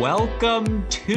Welcome to.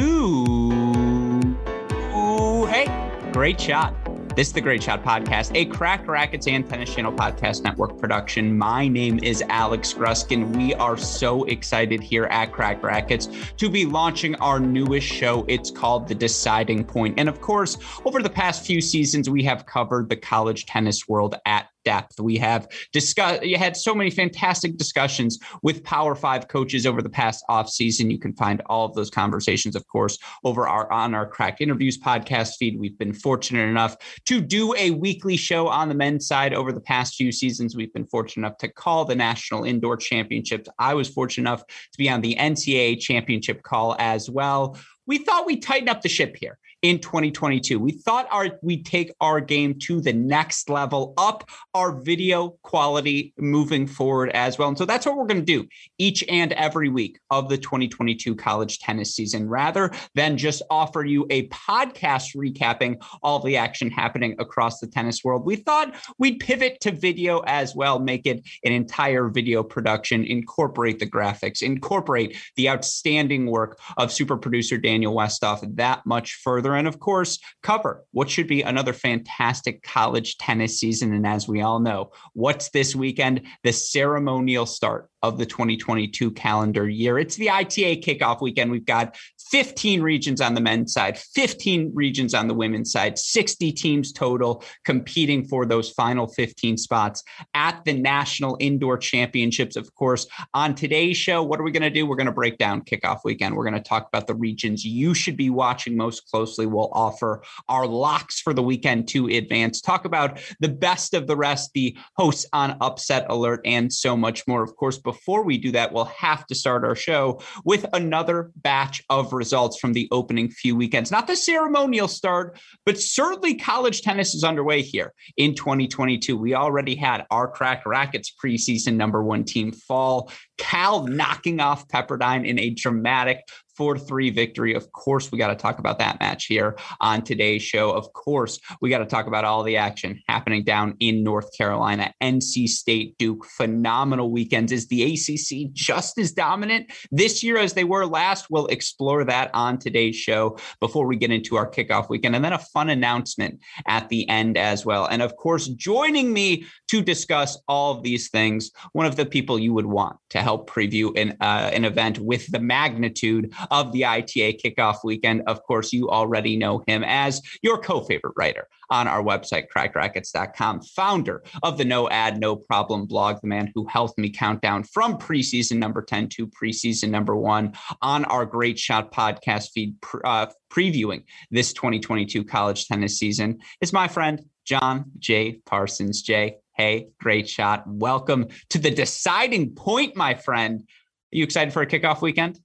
Ooh, hey, great shot. This is the Great Shot Podcast, a Cracked Racquets and Tennis Channel Podcast Network production. My name is Alex Gruskin. We are so excited here at Cracked Racquets to be launching our newest show. It's called The Deciding Point. And of course, over the past few seasons, we have covered the college tennis world at depth. We have discussed, you had so many fantastic discussions with Power Five coaches over the past off season. You can find all of those conversations, of course, over our on our Cracked Interviews podcast feed. We've been fortunate enough to do a weekly show on the men's side over the past few seasons. We've been fortunate enough to call the National Indoor Championships. I was fortunate enough to be on the NCAA Championship call as well. We thought we'd tighten up the ship here in 2022. We thought our we'd take our game to the next level, up our video quality moving forward as well. And so that's what we're going to do each and every week of the 2022 college tennis season, rather than just offer you a podcast recapping all the action happening across the tennis world. We thought we'd pivot to video as well, make it an entire video production, incorporate the graphics, incorporate the outstanding work of super producer Daniel Westoff that much further and of course, cover what should be another fantastic college tennis season. And as we all know, what's this weekend? The ceremonial start of the 2022 calendar year. It's the ITA kickoff weekend. We've got 15 regions on the men's side, 15 regions on the women's side, 60 teams total competing for those final 15 spots at the National Indoor Championships. Of course, on today's show, what are we going to do? We're going to break down kickoff weekend. We're going to talk about the regions you should be watching most closely. We'll offer our locks for the weekend to advance, talk about the best of the rest, the hosts on upset alert, and so much more. Of course, before we do that, we'll have to start our show with another batch of results from the opening few weekends. Not the ceremonial start, but certainly college tennis is underway here in 2022. We already had our Cracked Racquets preseason number one team fall. Cal knocking off Pepperdine in a dramatic 4 3 victory. Of course, we got to talk about that match here on today's show. Of course, we got to talk about all the action happening down in North Carolina. NC State Duke, phenomenal weekends. Is the ACC just as dominant this year as they were last? We'll explore that on today's show before we get into our kickoff weekend. And then a fun announcement at the end as well. And of course, joining me to discuss all of these things, one of the people you would want to help preview an, uh, an event with the magnitude of the ITA kickoff weekend. Of course, you already know him as your co favorite writer on our website, crackedracquets.com, founder of the No Ad, No Problem blog, the man who helped me count down from preseason number 10 to preseason number one on our Great Shot podcast feed, uh, previewing this 2022 college tennis season, is my friend, John J. Parsons. Jay, hey, great shot. Welcome to the deciding point, my friend. Are you excited for a kickoff weekend?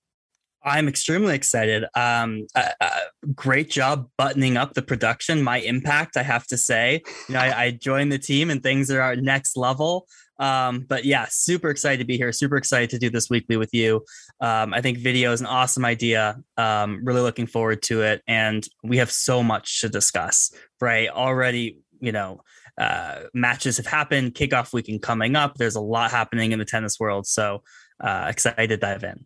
I'm extremely excited. Um, uh, uh, great job buttoning up the production. My impact, I have to say. You know, I, I joined the team and things are at next level. Um, but yeah, super excited to be here. Super excited to do this weekly with you. Um, I think video is an awesome idea. Um, really looking forward to it, and we have so much to discuss. Right, already, you know, uh, matches have happened. Kickoff weekend coming up. There's a lot happening in the tennis world, so uh, excited to dive in.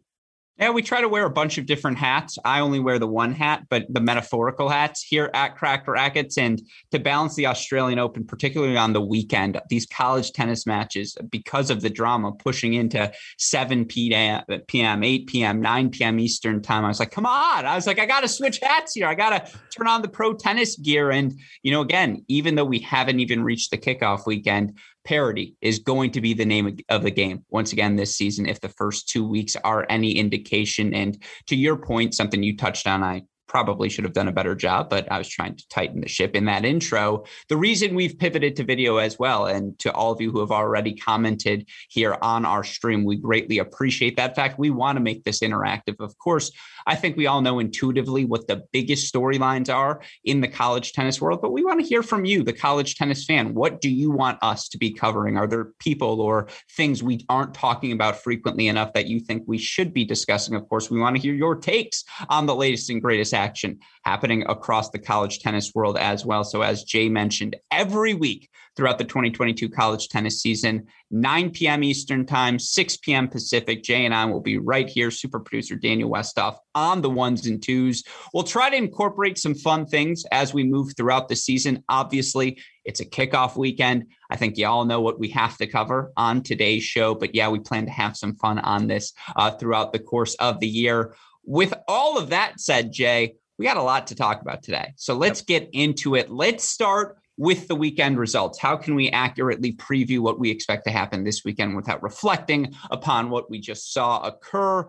Yeah, we try to wear a bunch of different hats. I only wear the one hat, but the metaphorical hats here at Cracked Racquets. And to balance the Australian Open, particularly on the weekend, these college tennis matches, because of the drama pushing into 7 p.m., 8 p.m., 9 p.m. Eastern time, I was like, come on. I was like, I got to switch hats here. I got to turn on the pro tennis gear. And, you know, again, even though we haven't even reached the kickoff weekend, parity is going to be the name of the game once again this season if the first two weeks are any indication and to your point something you touched on i probably should have done a better job, but I was trying to tighten the ship in that intro. The reason we've pivoted to video as well, and to all of you who have already commented here on our stream, we greatly appreciate that fact. We want to make this interactive. Of course, I think we all know intuitively what the biggest storylines are in the college tennis world, but we want to hear from you, the college tennis fan. What do you want us to be covering? Are there people or things we aren't talking about frequently enough that you think we should be discussing? Of course, we want to hear your takes on the latest and greatest action happening across the college tennis world as well. So, as Jay mentioned, every week throughout the 2022 college tennis season, 9 p.m. Eastern Time, 6 p.m. Pacific. Jay and I will be right here, super producer Daniel Westoff on the ones and twos. We'll try to incorporate some fun things as we move throughout the season. Obviously, it's a kickoff weekend. I think you all know what we have to cover on today's show, but yeah, we plan to have some fun on this uh, throughout the course of the year. With all of that said, Jay, we got a lot to talk about today. So let's yep. get into it. Let's start with the weekend results. How can we accurately preview what we expect to happen this weekend without reflecting upon what we just saw occur?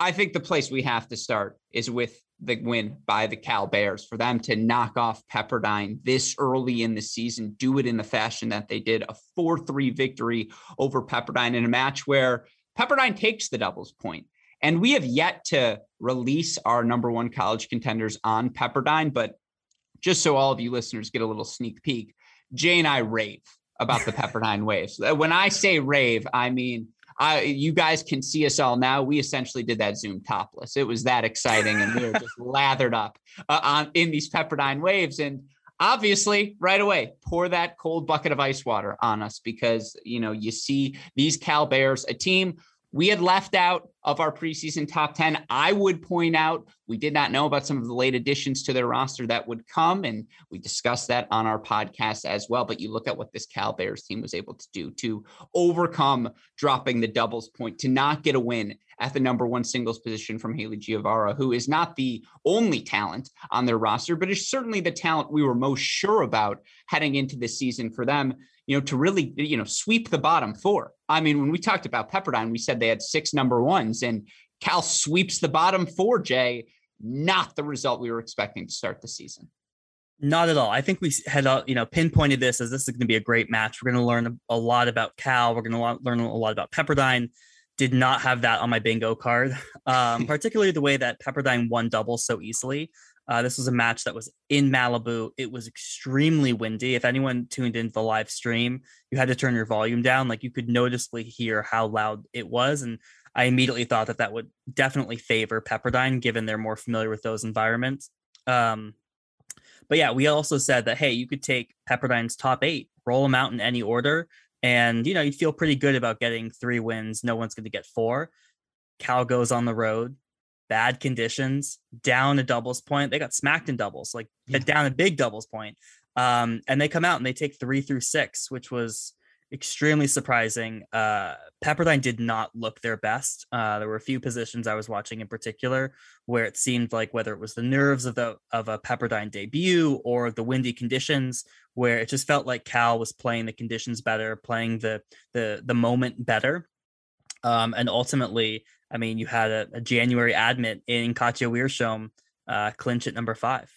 I think the place we have to start is with the win by the Cal Bears for them to knock off Pepperdine this early in the season, do it in the fashion that they did a 4 3 victory over Pepperdine in a match where Pepperdine takes the doubles point. And we have yet to release our number one college contenders on Pepperdine, but just so all of you listeners get a little sneak peek, Jay and I rave about the Pepperdine Waves. When I say rave, I mean I, you guys can see us all now. We essentially did that Zoom topless. It was that exciting, and we were just lathered up uh, on in these Pepperdine waves. And obviously, right away, pour that cold bucket of ice water on us because you know you see these Cal Bears, a team we had left out of our preseason top 10. I would point out we did not know about some of the late additions to their roster that would come, and we discussed that on our podcast as well. But you look at what this Cal Bears team was able to do to overcome dropping the doubles point, to not get a win at the number one singles position from Haley Giavara, who is not the only talent on their roster, but is certainly the talent we were most sure about heading into the season for them you know, to really, you know, sweep the bottom four. I mean, when we talked about Pepperdine, we said they had six number ones and Cal sweeps the bottom four, Jay. Not the result we were expecting to start the season. Not at all. I think we had, uh, you know, pinpointed this as this is going to be a great match. We're going to learn a lot about Cal. We're going to learn a lot about Pepperdine. Did not have that on my bingo card, um, particularly the way that Pepperdine won doubles so easily. Uh, this was a match that was in Malibu. It was extremely windy. If anyone tuned into the live stream, you had to turn your volume down. Like you could noticeably hear how loud it was. And I immediately thought that that would definitely favor Pepperdine, given they're more familiar with those environments. Um, but yeah, we also said that, hey, you could take Pepperdine's top eight, roll them out in any order. And, you know, you'd feel pretty good about getting three wins. No one's going to get four. Cal goes on the road bad conditions, down a doubles point. They got smacked in doubles, like yeah. down a big doubles point. Um, and they come out and they take three through six, which was extremely surprising. Uh, Pepperdine did not look their best. Uh, there were a few positions I was watching in particular where it seemed like whether it was the nerves of the of a Pepperdine debut or the windy conditions, where it just felt like Cal was playing the conditions better, playing the the the moment better. Um, and ultimately, I mean, you had a, a January admit in Katja Wiersholm uh, clinch at number five.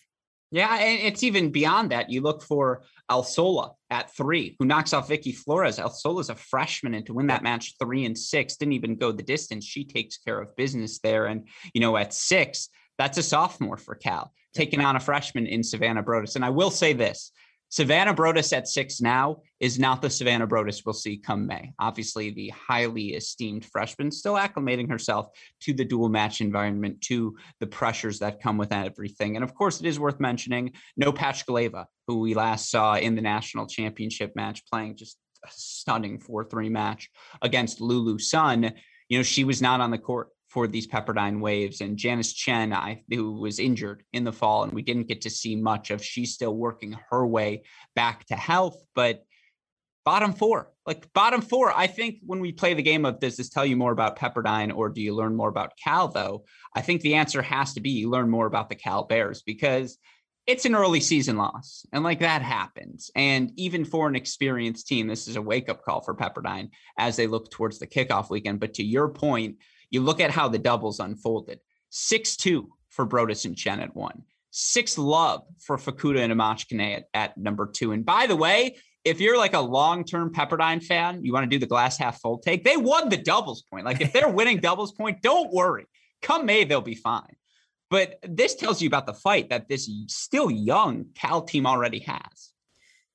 Yeah, and it's even beyond that. You look for Alsola at three, who knocks off Vicky Flores. Alsola's a freshman, and to win that match three and six, didn't even go the distance. She takes care of business there. And, you know, at six, that's a sophomore for Cal, taking on a freshman in Savannah Broadus. And I will say this Savannah Broadus at six now is not the Savannah Broadus we'll see come May. Obviously, the highly esteemed freshman still acclimating herself to the dual match environment, to the pressures that come with everything. And of course, it is worth mentioning no Pachkaleva, who we last saw in the national championship match playing just a stunning 4 3 match against Lulu Sun. You know, she was not on the court for these Pepperdine Waves. And Janice Chen, I, who was injured in the fall, and we didn't get to see much of, she's still working her way back to health. But bottom four, like bottom four, I think when we play the game of does this tell you more about Pepperdine or do you learn more about Cal, though? I think the answer has to be you learn more about the Cal Bears because it's an early season loss and like that happens and even for an experienced team this is a wake up call for pepperdine as they look towards the kickoff weekend but to your point you look at how the doubles unfolded 6 2 for Broadus and Chen at one. Six love for Fukuda and Amachkine at, at number two. And by the way, if you're like a long-term Pepperdine fan, you want to do the glass half full take. They won the doubles point. Like if they're winning doubles point, don't worry. Come May, they'll be fine. But this tells you about the fight that this still young Cal team already has.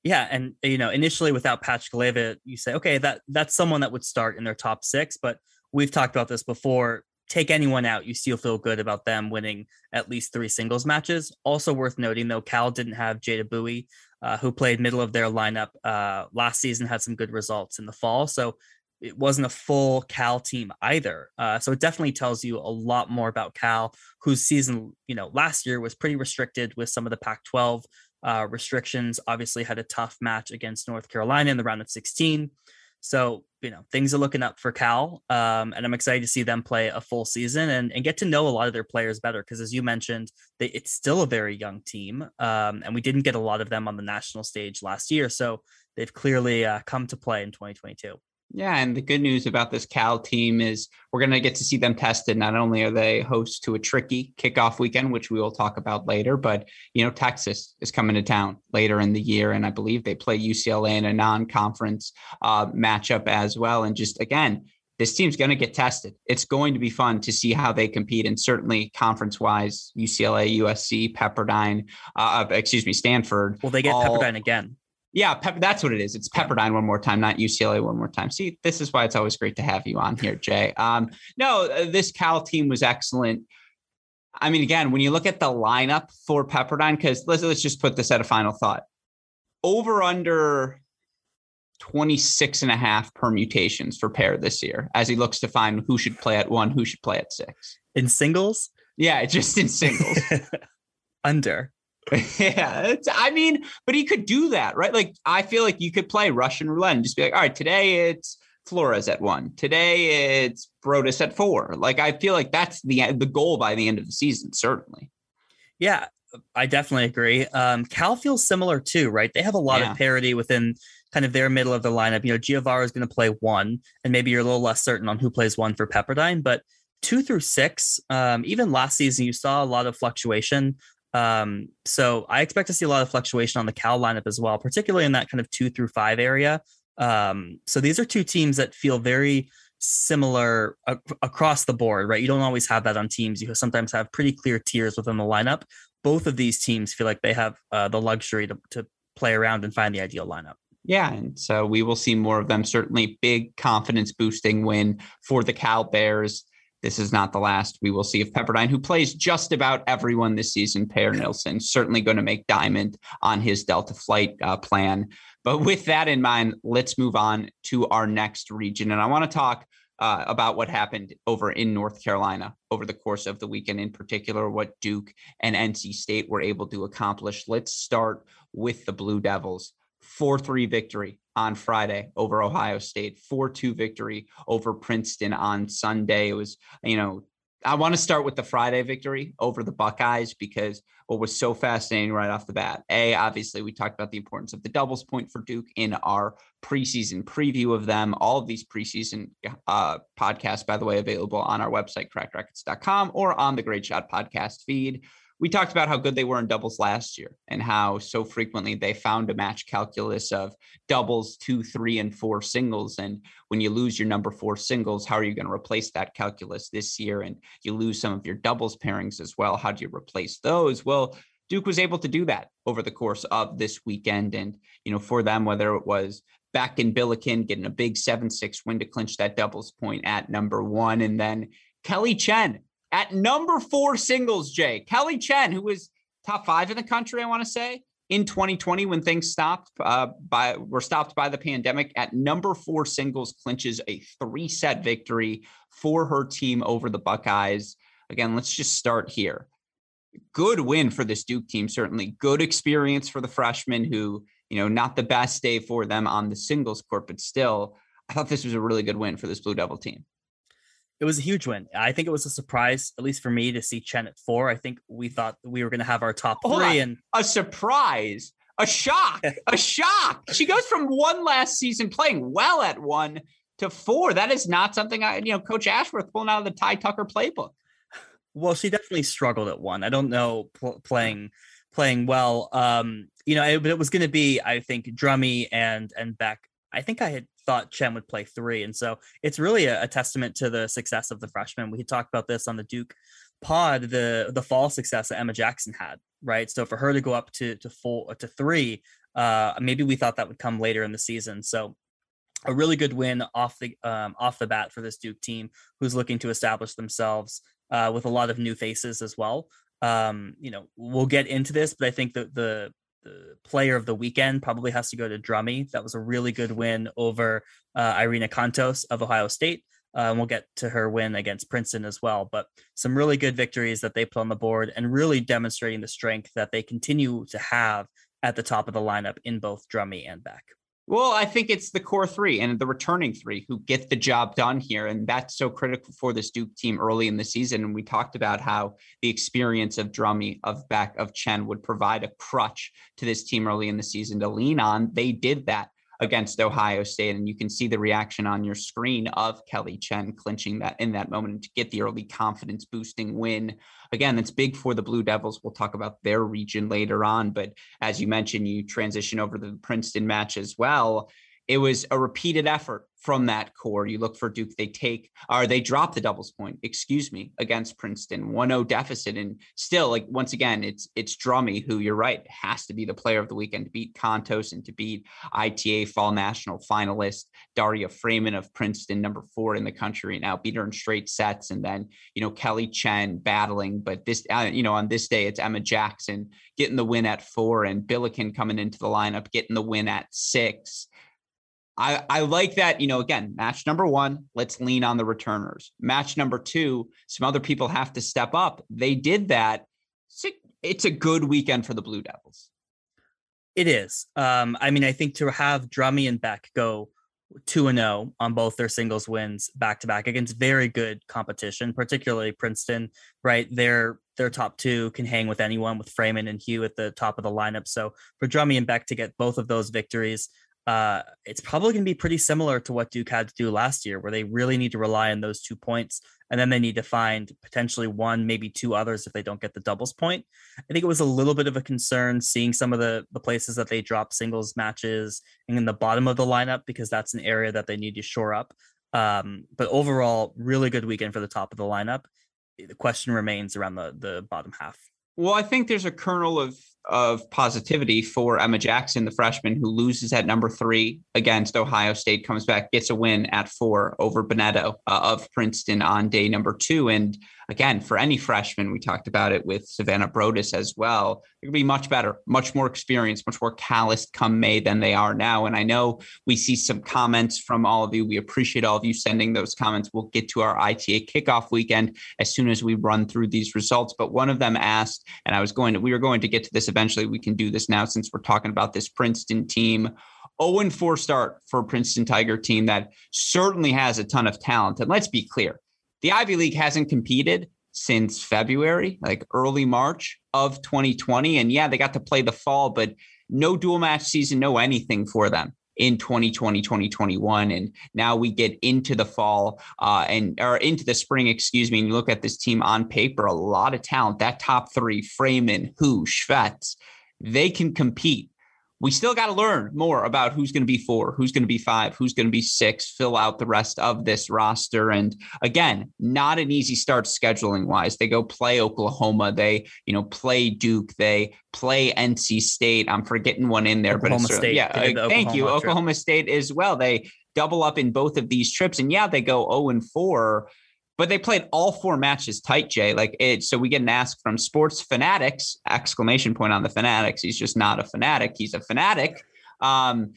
Yeah, and you know, initially without Pachkaleva, you say, okay, that that's someone that would start in their top six. But we've talked about this before. Take anyone out, you still feel good about them winning at least three singles matches. Also worth noting, though, Cal didn't have Jada Bowie, uh, who played middle of their lineup uh, last season, had some good results in the fall. So it wasn't a full Cal team either. Uh, so it definitely tells you a lot more about Cal, whose season, you know, last year was pretty restricted with some of the Pac 12 uh, restrictions. Obviously, had a tough match against North Carolina in the round of 16. So, you know, things are looking up for Cal. Um, and I'm excited to see them play a full season and, and get to know a lot of their players better. Because as you mentioned, they, it's still a very young team. Um, and we didn't get a lot of them on the national stage last year. So they've clearly uh, come to play in 2022. Yeah, and the good news about this Cal team is we're going to get to see them tested. Not only are they host to a tricky kickoff weekend, which we will talk about later, but you know Texas is coming to town later in the year, and I believe they play UCLA in a non-conference uh, matchup as well. And just again, this team's going to get tested. It's going to be fun to see how they compete, and certainly conference-wise, UCLA, USC, Pepperdine, uh, uh, excuse me, Stanford. Well, they get all, Pepperdine again. Yeah, Pep, that's what it is. It's Pepperdine one more time, not UCLA one more time. See, this is why it's always great to have you on here, Jay. Um, no, uh, this Cal team was excellent. I mean, again, when you look at the lineup for Pepperdine, because let's, let's just put this at a final thought over under 26 and a half permutations for Per this year as he looks to find who should play at one, who should play at six. In singles? Yeah, just in singles. under. yeah, I mean, but he could do that, right? Like, I feel like you could play Russian roulette and just be like, all right, today it's Flores at one, today it's Broadus at four. Like, I feel like that's the the goal by the end of the season, certainly. Yeah, I definitely agree. Um, Cal feels similar too, right? They have a lot yeah. of parity within kind of their middle of the lineup. You know, Giavara is going to play one, and maybe you're a little less certain on who plays one for Pepperdine, but two through six, um, even last season, you saw a lot of fluctuation. Um, so I expect to see a lot of fluctuation on the Cal lineup as well, particularly in that kind of two through five area. Um, so these are two teams that feel very similar a- across the board, right? You don't always have that on teams. You sometimes have pretty clear tiers within the lineup. Both of these teams feel like they have uh, the luxury to, to play around and find the ideal lineup. Yeah, and so we will see more of them. Certainly, big confidence boosting win for the Cal Bears this is not the last we will see of Pepperdine, who plays just about everyone this season. Per Nilsson certainly going to make diamond on his Delta flight uh, plan. But with that in mind, let's move on to our next region. And I want to talk uh, about what happened over in North Carolina over the course of the weekend, in particular, what Duke and NC State were able to accomplish. Let's start with the Blue Devils. 4 3 victory on Friday over Ohio State, 4 2 victory over Princeton on Sunday. It was, you know, I want to start with the Friday victory over the Buckeyes because what was so fascinating right off the bat. A, obviously, we talked about the importance of the doubles point for Duke in our preseason preview of them. All of these preseason uh, podcasts, by the way, available on our website, crackedracquets.com, or on the Great Shot podcast feed we talked about how good they were in doubles last year and how so frequently they found a match calculus of doubles, two, three, and four singles. And when you lose your number four singles, how are you going to replace that calculus this year? And you lose some of your doubles pairings as well. How do you replace those? Well, Duke was able to do that over the course of this weekend. And, you know, for them, whether it was back in Billiken getting a big 7 6 win to clinch that doubles point at number one, and then Kelly Chen at number four singles, Jay, Kelly Chen, who was top five in the country, I want to say, in 2020 when things stopped uh, by were stopped by the pandemic at number four singles clinches a three set victory for her team over the Buckeyes. Again, let's just start here. Good win for this Duke team, certainly good experience for the freshmen who, you know, not the best day for them on the singles court, but still, I thought this was a really good win for this Blue Devil team it was a huge win. I think it was a surprise, at least for me, to see Chen at four. I think we thought we were going to have our top Hold three, on. and a surprise, a shock, a shock. She goes from one last season playing well at one to four. That is not something I, you know, Coach Ashworth pulling out of the Ty Tucker playbook. Well, she definitely struggled at one. I don't know pl- playing playing well. Um, you know, it, it was going to be, I think, Drummy and and Beck. I think I had thought Chen would play three, and so it's really a, a testament to the success of the freshman. We talked about this on the Duke pod, the the fall success that Emma Jackson had, right? So for her to go up to to four to three, uh, maybe we thought that would come later in the season. So a really good win off the um, off the bat for this Duke team, who's looking to establish themselves uh, with a lot of new faces as well. Um, you know, we'll get into this, but I think that the the player of the weekend probably has to go to Drummy. That was a really good win over uh, Irina Cantos of Ohio State. Uh, and we'll get to her win against Princeton as well. But some really good victories that they put on the board and really demonstrating the strength that they continue to have at the top of the lineup in both Drummy and Beck. Well, I think it's the core three and the returning three who get the job done here. And that's so critical for this Duke team early in the season. And we talked about how the experience of Drummy, of Beck, of Chen would provide a crutch to this team early in the season to lean on. They did that against Ohio State. And you can see the reaction on your screen of Kelly Chen clinching that in that moment to get the early confidence boosting win. Again, that's big for the Blue Devils. We'll talk about their region later on. But as you mentioned, you transition over to the Princeton match as well. It was a repeated effort from that core. You look for Duke, they take or they drop the doubles point, excuse me, against Princeton, 1-0 deficit. And still, like once again, it's it's Drummy who you're right, has to be the player of the weekend to beat Cantos and to beat ITA fall national finalist Daria Frayman of Princeton, number four in the country now, beat her in straight sets. And then, you know, Kelly Chen battling. But this, uh, you know, on this day, it's Emma Jackson getting the win at four and Billiken coming into the lineup, getting the win at six I, I like that, you know, again, match number one, let's lean on the returners. Match number two, some other people have to step up. They did that. It's a, good weekend for the Blue Devils. It is. Um, I mean, I think to have Drummy and Beck go 2 and 0 on both their singles wins back to back against very good competition, particularly Princeton, right? Their their top two can hang with anyone with Frayman and Hugh at the top of the lineup. So for Drummy and Beck to get both of those victories, uh, it's probably going to be pretty similar to what Duke had to do last year, where they really need to rely on those two points, and then they need to find potentially one, maybe two others if they don't get the doubles point. I think it was a little bit of a concern seeing some of the the places that they drop singles matches and in the bottom of the lineup because that's an area that they need to shore up. Um, but overall, really good weekend for the top of the lineup. The question remains around the the bottom half. Well, I think there's a kernel of of positivity for Emma Jackson, the freshman who loses at number three against Ohio State, comes back, gets a win at four over Bonetto uh, of Princeton on day number two. And again, for any freshman, we talked about it with Savannah Broadus as well. Could be much better, much more experienced, much more calloused come May than they are now. And I know we see some comments from all of you. We appreciate all of you sending those comments. We'll get to our ITA kickoff weekend as soon as we run through these results. But one of them asked, and I was going to, we were going to get to this eventually. We can do this now since we're talking about this Princeton team. 0 4 start for Princeton Tiger team that certainly has a ton of talent. And let's be clear, the Ivy League hasn't competed since February, like early March of 2020. And yeah, they got to play the fall, but no dual match season, no anything for them in 2020 2021 and now we get into the fall uh, and or into the spring excuse me and you look at this team on paper a lot of talent that top three Frayman who Shvets, they can compete we still got to learn more about who's going to be four, who's going to be five, who's going to be six, fill out the rest of this roster. And again, not an easy start scheduling wise. They go play Oklahoma, they, you know, play Duke, they play NC State. I'm forgetting one in there, Oklahoma but State. yeah, uh, thank Oklahoma you. Trip. Oklahoma State as well. They double up in both of these trips. And yeah, they go 0 and 4 but they played all four matches tight, Jay. Like it, so we get an ask from sports fanatics, exclamation point on the fanatics. He's just not a fanatic. He's a fanatic. Um,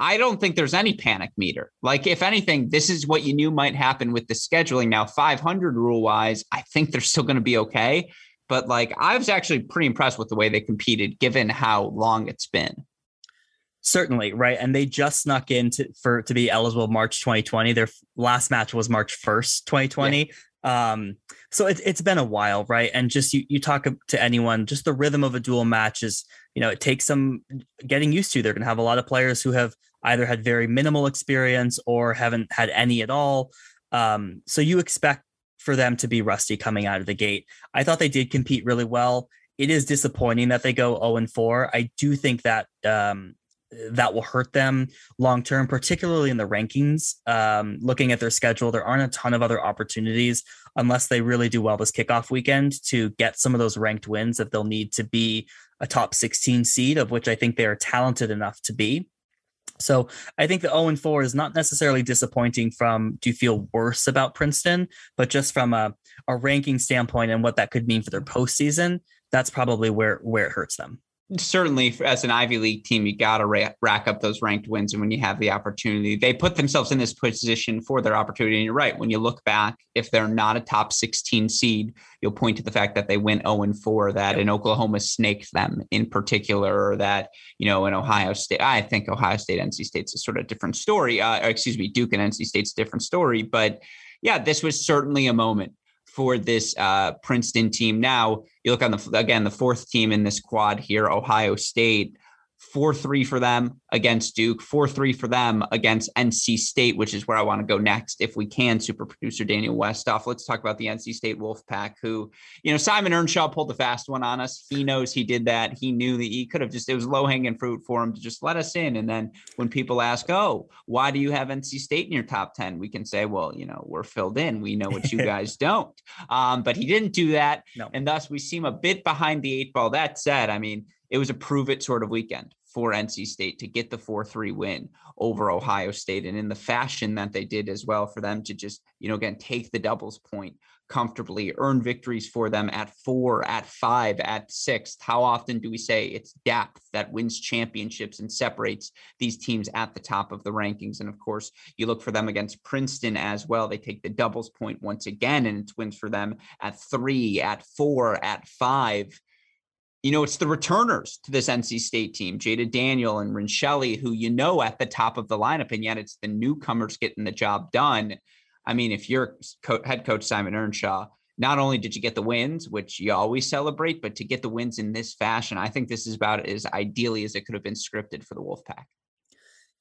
I don't think there's any panic meter. Like, if anything, this is what you knew might happen with the scheduling. Now, 500 rule wise, I think they're still going to be okay. But like, I was actually pretty impressed with the way they competed, given how long it's been. Certainly, right. And they just snuck in to, for to be eligible March 2020. Their last match was March 1st, 2020. Yeah. Um, so it, it's been a while, right? And just you you talk to anyone, just the rhythm of a dual match is, you know, it takes some getting used to. They're gonna have a lot of players who have either had very minimal experience or haven't had any at all. Um, so you expect for them to be rusty coming out of the gate. I thought they did compete really well. It is disappointing that they go 0 and 4. I do think that um, that will hurt them long term, particularly in the rankings. Um, looking at their schedule, there aren't a ton of other opportunities unless they really do well this kickoff weekend to get some of those ranked wins that they'll need to be a top 16 seed, of which I think they are talented enough to be. So I think the 0 and 4 is not necessarily disappointing from do you feel worse about Princeton, but just from a, a ranking standpoint and what that could mean for their postseason, that's probably where where it hurts them certainly as an Ivy League team, you got to ra- rack up those ranked wins. And when you have the opportunity, they put themselves in this position for their opportunity. And you're right. When you look back, if they're not a top 16 seed, you'll point to the fact that they went 0 and 4, that yep. in Oklahoma snaked them in particular, or that, you know, in Ohio State, I think Ohio State, NC State's a sort of different story. Uh, excuse me, Duke and NC State's a different story. But yeah, this was certainly a moment for this uh, Princeton team. Now you look on the again the fourth team in this quad here, Ohio State. 4 3 for them against Duke, 4 3 for them against NC State, which is where I want to go next. If we can, super producer Daniel Westoff. Let's talk about the NC State Wolfpack, who, you know, Simon Earnshaw pulled the fast one on us. He knows he did that. He knew that he could have just, it was low hanging fruit for him to just let us in. And then when people ask, oh, why do you have NC State in your top 10? We can say, well, you know, we're filled in. We know what you guys don't. Um, but he didn't do that. No. And thus we seem a bit behind the eight ball. That said, I mean, it was a prove it sort of weekend for NC State to get the 4 3 win over Ohio State. And in the fashion that they did as well, for them to just, you know, again, take the doubles point comfortably, earn victories for them at four, at five, at six. How often do we say it's depth that wins championships and separates these teams at the top of the rankings? And of course, you look for them against Princeton as well. They take the doubles point once again, and it's wins for them at three, at four, at five you know, it's the returners to this NC State team, Jaeda Daniel and Rinchelli, who you know at the top of the lineup, and yet it's the newcomers getting the job done. I mean, if you're co- head coach Simon Earnshaw, not only did you get the wins, which you always celebrate, but to get the wins in this fashion, I think this is about as ideally as it could have been scripted for the Wolfpack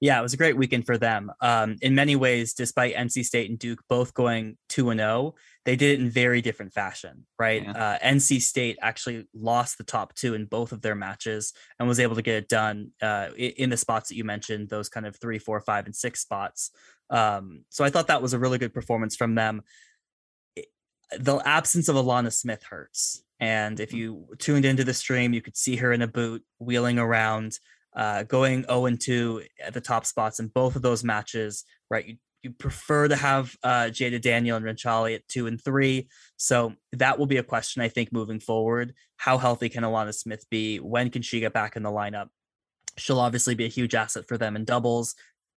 yeah, it was a great weekend for them. Um, in many ways, despite NC State and Duke both going 2 and 0, they did it in very different fashion, right? Yeah. Uh, NC State actually lost the top two in both of their matches and was able to get it done uh, in the spots that you mentioned, those kind of three, four, five, and six spots. Um, so I thought that was a really good performance from them. the absence of Alana Smith hurts. And if mm. you tuned into the stream, you could see her in a boot wheeling around uh, going 0 and 2 at the top spots in both of those matches, right? You, you prefer to have uh, Jaeda Daniel and Rinchelli at two and three. So that will be a question, I think, moving forward. How healthy can Alana Smith be? When can she get back in the lineup? She'll obviously be a huge asset for them in doubles.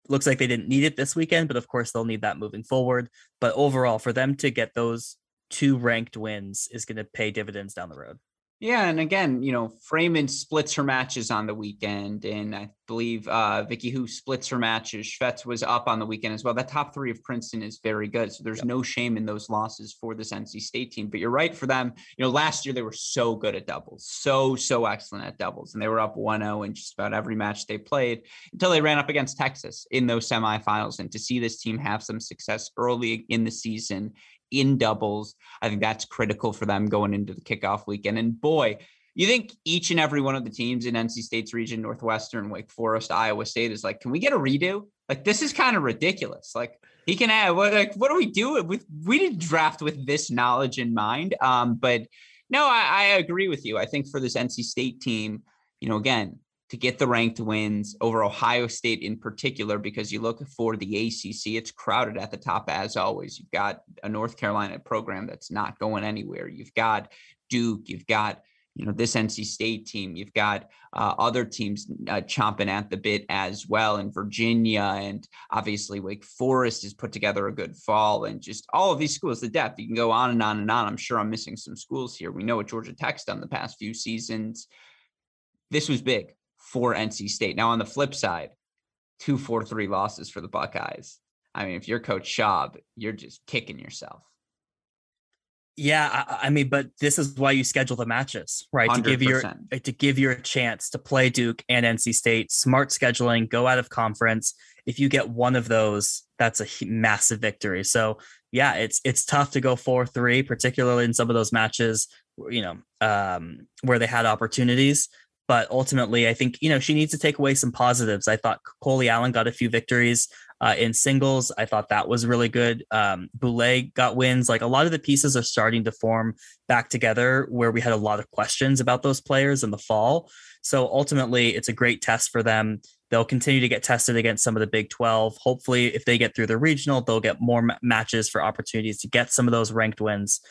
Looks like they didn't need it this weekend, but of course they'll need that moving forward. But overall, for them to get those two ranked wins is going to pay dividends down the road. Yeah, and again, you know, Frayman splits her matches on the weekend, and I believe uh, Vicky who splits her matches. Shvets was up on the weekend as well. That top three of Princeton is very good, so there's yep. no shame in those losses for this NC State team. But you're right for them. You know, last year they were so good at doubles, so so excellent at doubles, and they were up 1-0 in just about every match they played until they ran up against Texas in those semifinals. And to see this team have some success early in the season in doubles. I think that's critical for them going into the kickoff weekend. And boy, you think each and every one of the teams in NC State's region, Northwestern, Wake Forest, Iowa State, is like, can we get a redo? Like, this is kind of ridiculous. Like, he can add, what, like, what do we do with? We didn't draft with this knowledge in mind. Um, but no, I, I agree with you. I think for this NC State team, you know, again, to get the ranked wins over Ohio State in particular, because you look for the ACC, it's crowded at the top as always. You've got a North Carolina program that's not going anywhere. You've got Duke, you've got you know this NC State team, you've got uh, other teams uh, chomping at the bit as well, in Virginia, and obviously Wake Forest has put together a good fall, and just all of these schools, the depth. You can go on and on and on. I'm sure I'm missing some schools here. We know what Georgia Tech's done the past few seasons. This was big for NC State. Now on the flip side, two four three losses for the Buckeyes. I mean, if you're Coach Schaub, you're just kicking yourself. Yeah, I, I, mean, but this is why you schedule the matches, right? 100%. To give your to give you a chance to play Duke and NC State. Smart scheduling, go out of conference. if you get one of those, that's a massive victory. So yeah, it's it's tough to go four three, particularly in some of those matches, you know, um, where they had opportunities. But ultimately, I think you know she needs to take away some positives. I thought Kolie Allen got a few victories uh, in singles. I thought that was really good. Um, Boulay got wins. Like a lot of the pieces are starting to form back together where we had a lot of questions about those players in the fall. So ultimately, it's a great test for them. They'll continue to get tested against some of the Big 12. Hopefully, if they get through the regional, they'll get more m- matches for opportunities to get some of those ranked wins.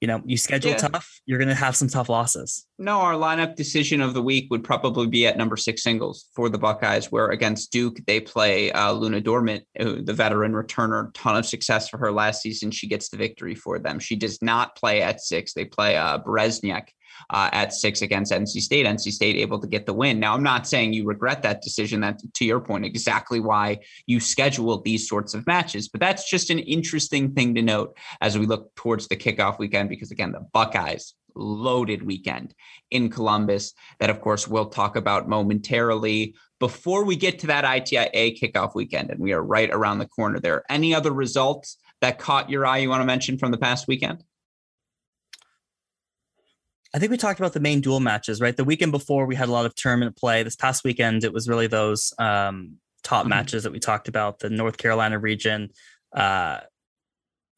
You know, you schedule yeah. tough, you're going to have some tough losses. No, our lineup decision of the week would probably be at number six singles for the Buckeyes, where against Duke, they play uh, Luna Dorment, the veteran returner, ton of success for her last season. She gets the victory for them. She does not play at six. They play uh, Bereznyk uh, at six against NC State. NC State able to get the win. Now, I'm not saying you regret that decision. That, to your point, exactly why you scheduled these sorts of matches. But that's just an interesting thing to note as we look towards the kickoff weekend, because again, the Buckeyes loaded weekend in Columbus that, of course, we'll talk about momentarily. Before we get to that ITA kickoff weekend, and we are right around the corner there, any other results that caught your eye you want to mention from the past weekend? I think we talked about the main dual matches, right? The weekend before we had a lot of tournament play. This past weekend, it was really those um, top mm-hmm. matches that we talked about the North Carolina region, uh,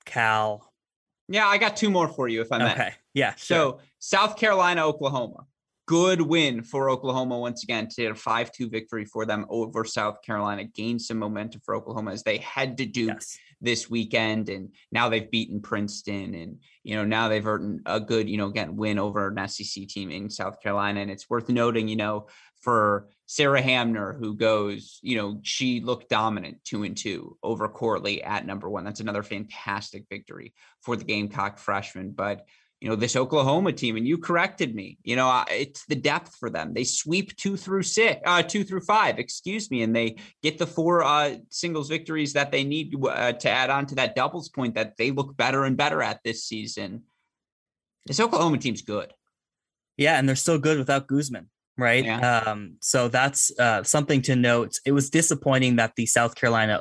Cal. Yeah, I got two more for you if I may. Okay. Yeah. Sure. So South Carolina, Oklahoma. Good win for Oklahoma once again to a 5 2 victory for them over South Carolina. Gained some momentum for Oklahoma as they head to Duke yes. this weekend. And now they've beaten Princeton. And, you know, now they've earned a good, you know, again, win over an SEC team in South Carolina. And it's worth noting, you know, for Sarah Hamner, who goes, you know, she looked dominant two and two over Corley at number one. That's another fantastic victory for the Gamecock freshman. But you know this Oklahoma team, and you corrected me. You know, it's the depth for them. They sweep two through six, uh, two through five, excuse me, and they get the four uh, singles victories that they need uh, to add on to that doubles point that they look better and better at this season. This Oklahoma team's good. Yeah, and they're still good without Guzman right? Yeah. Um, so that's uh, something to note. It was disappointing that the South Carolina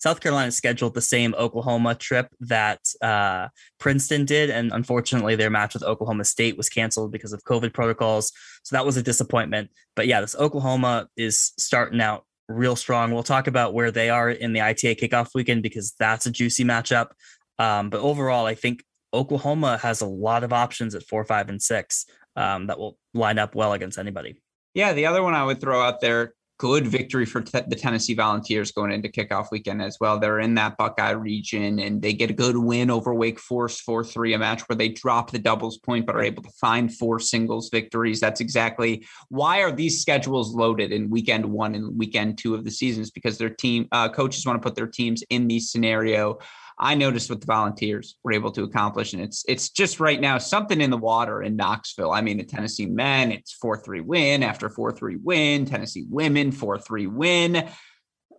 South Carolina scheduled the same Oklahoma trip that uh, Princeton did, and unfortunately, their match with Oklahoma State was canceled because of COVID protocols. So that was a disappointment. But yeah, this Oklahoma is starting out real strong. We'll talk about where they are in the ITA kickoff weekend because that's a juicy matchup. Um, but overall, I think Oklahoma has a lot of options at four, five, and six um, that will line up well against anybody. Yeah, the other one I would throw out there, good victory for the Tennessee Volunteers going into kickoff weekend as well. They're in that Buckeye region and they get a good win over Wake Forest 4 3, a match where they drop the doubles point but are able to find four singles victories. That's exactly why are these schedules loaded in weekend one and weekend two of the seasons because their team uh, coaches want to put their teams in the scenario I noticed what the volunteers were able to accomplish. And it's it's just right now something in the water in Knoxville. I mean, the Tennessee men, it's 4-3 win after 4-3 win, Tennessee women, 4-3 win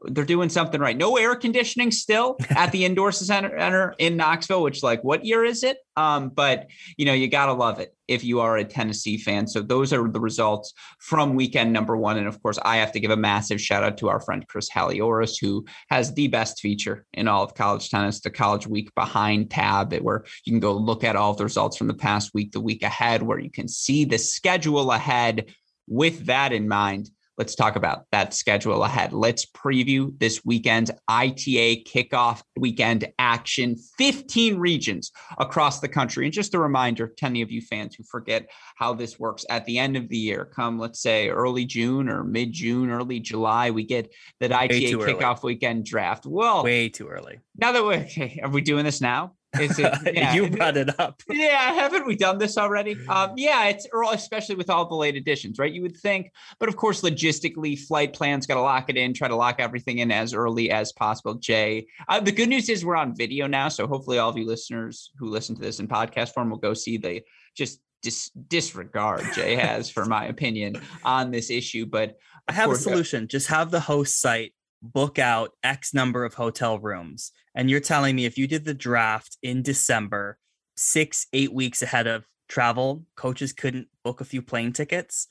they're doing something right. No air conditioning still at the indoor center in Knoxville, which like what year is it? Um, but you know, you gotta love it if you are a Tennessee fan. So those are the results from weekend number one. And of course, I have to give a massive shout out to our friend Chris Halioris, who has the best feature in all of college tennis, the college week behind tab, where you can go look at all of the results from the past week, the week ahead, where you can see the schedule ahead with that in mind let's talk about that schedule ahead. Let's preview this weekend's ITA kickoff weekend action. 15 regions across the country. And just a reminder to any of you fans who forget how this works at the end of the year, come let's say early June or mid June, early July, we get that ITA kickoff early. weekend draft. Well, way too early. Now that we're okay, are we doing this now? Is it? Yeah. you brought it up. Yeah, haven't we done this already? Um, yeah, it's especially with all the late additions, right? You would think, but of course, logistically, flight plans got to lock it in, try to lock everything in as early as possible. Jay, uh, the good news is we're on video now, so hopefully, all of you listeners who listen to this in podcast form will go see the just dis- disregard Jay has for my opinion on this issue. But I have course, a solution. Uh, just have the host site book out X number of hotel rooms. And you're telling me if you did the draft in December, six, eight weeks ahead of travel, coaches couldn't book a few plane tickets?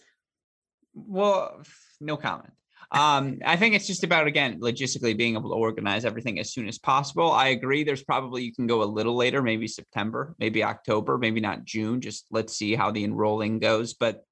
Well, no comment. um, I think it's just about again logistically being able to organize everything as soon as possible. I agree. There's probably you can go a little later, maybe September, maybe October, maybe not June. Just let's see how the enrolling goes. But,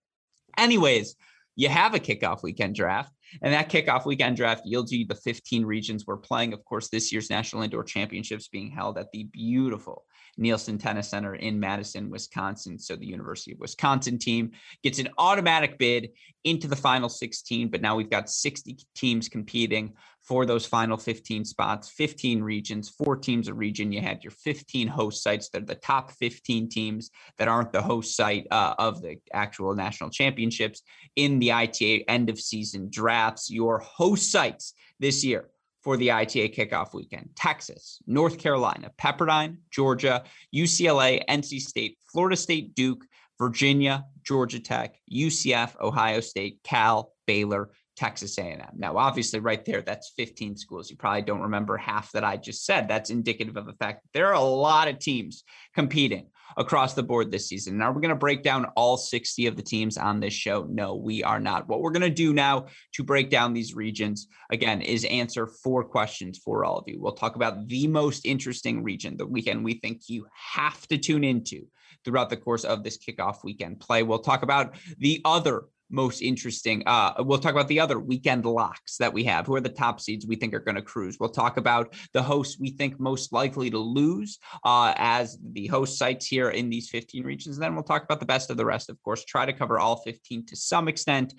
anyways, you have a kickoff weekend draft. And that kickoff weekend draft yields you the 15 regions we're playing. Of course, this year's National Indoor Championships being held at the beautiful Nielsen Tennis Center in Madison, Wisconsin. So the University of Wisconsin team gets an automatic bid into the final 16, but now we've got 60 teams competing for those final 15 spots, 15 regions, four teams a region. You had your 15 host sites that are the top 15 teams that aren't the host site uh, of the actual national championships in the ITA end of season drafts. Your host sites this year for the ITA kickoff weekend Texas, North Carolina, Pepperdine, Georgia, UCLA, NC State, Florida State, Duke, Virginia, Georgia Tech, UCF, Ohio State, Cal, Baylor, Texas A&M. Now, obviously, right there, that's 15 schools. You probably don't remember half that I just said. That's indicative of the fact that there are a lot of teams competing across the board this season. Now, we're going to break down all 60 of the teams on this show. No, we are not. What we're going to do now to break down these regions, again, is answer four questions for all of you. We'll talk about the most interesting region, the weekend we think you have to tune into throughout the course of this kickoff weekend play. We'll talk about the other most interesting. Uh, we'll talk about the other weekend locks that we have. Who are the top seeds we think are going to cruise? We'll talk about the hosts we think most likely to lose uh, as the host sites here in these 15 regions. And then we'll talk about the best of the rest, of course, try to cover all 15 to some extent.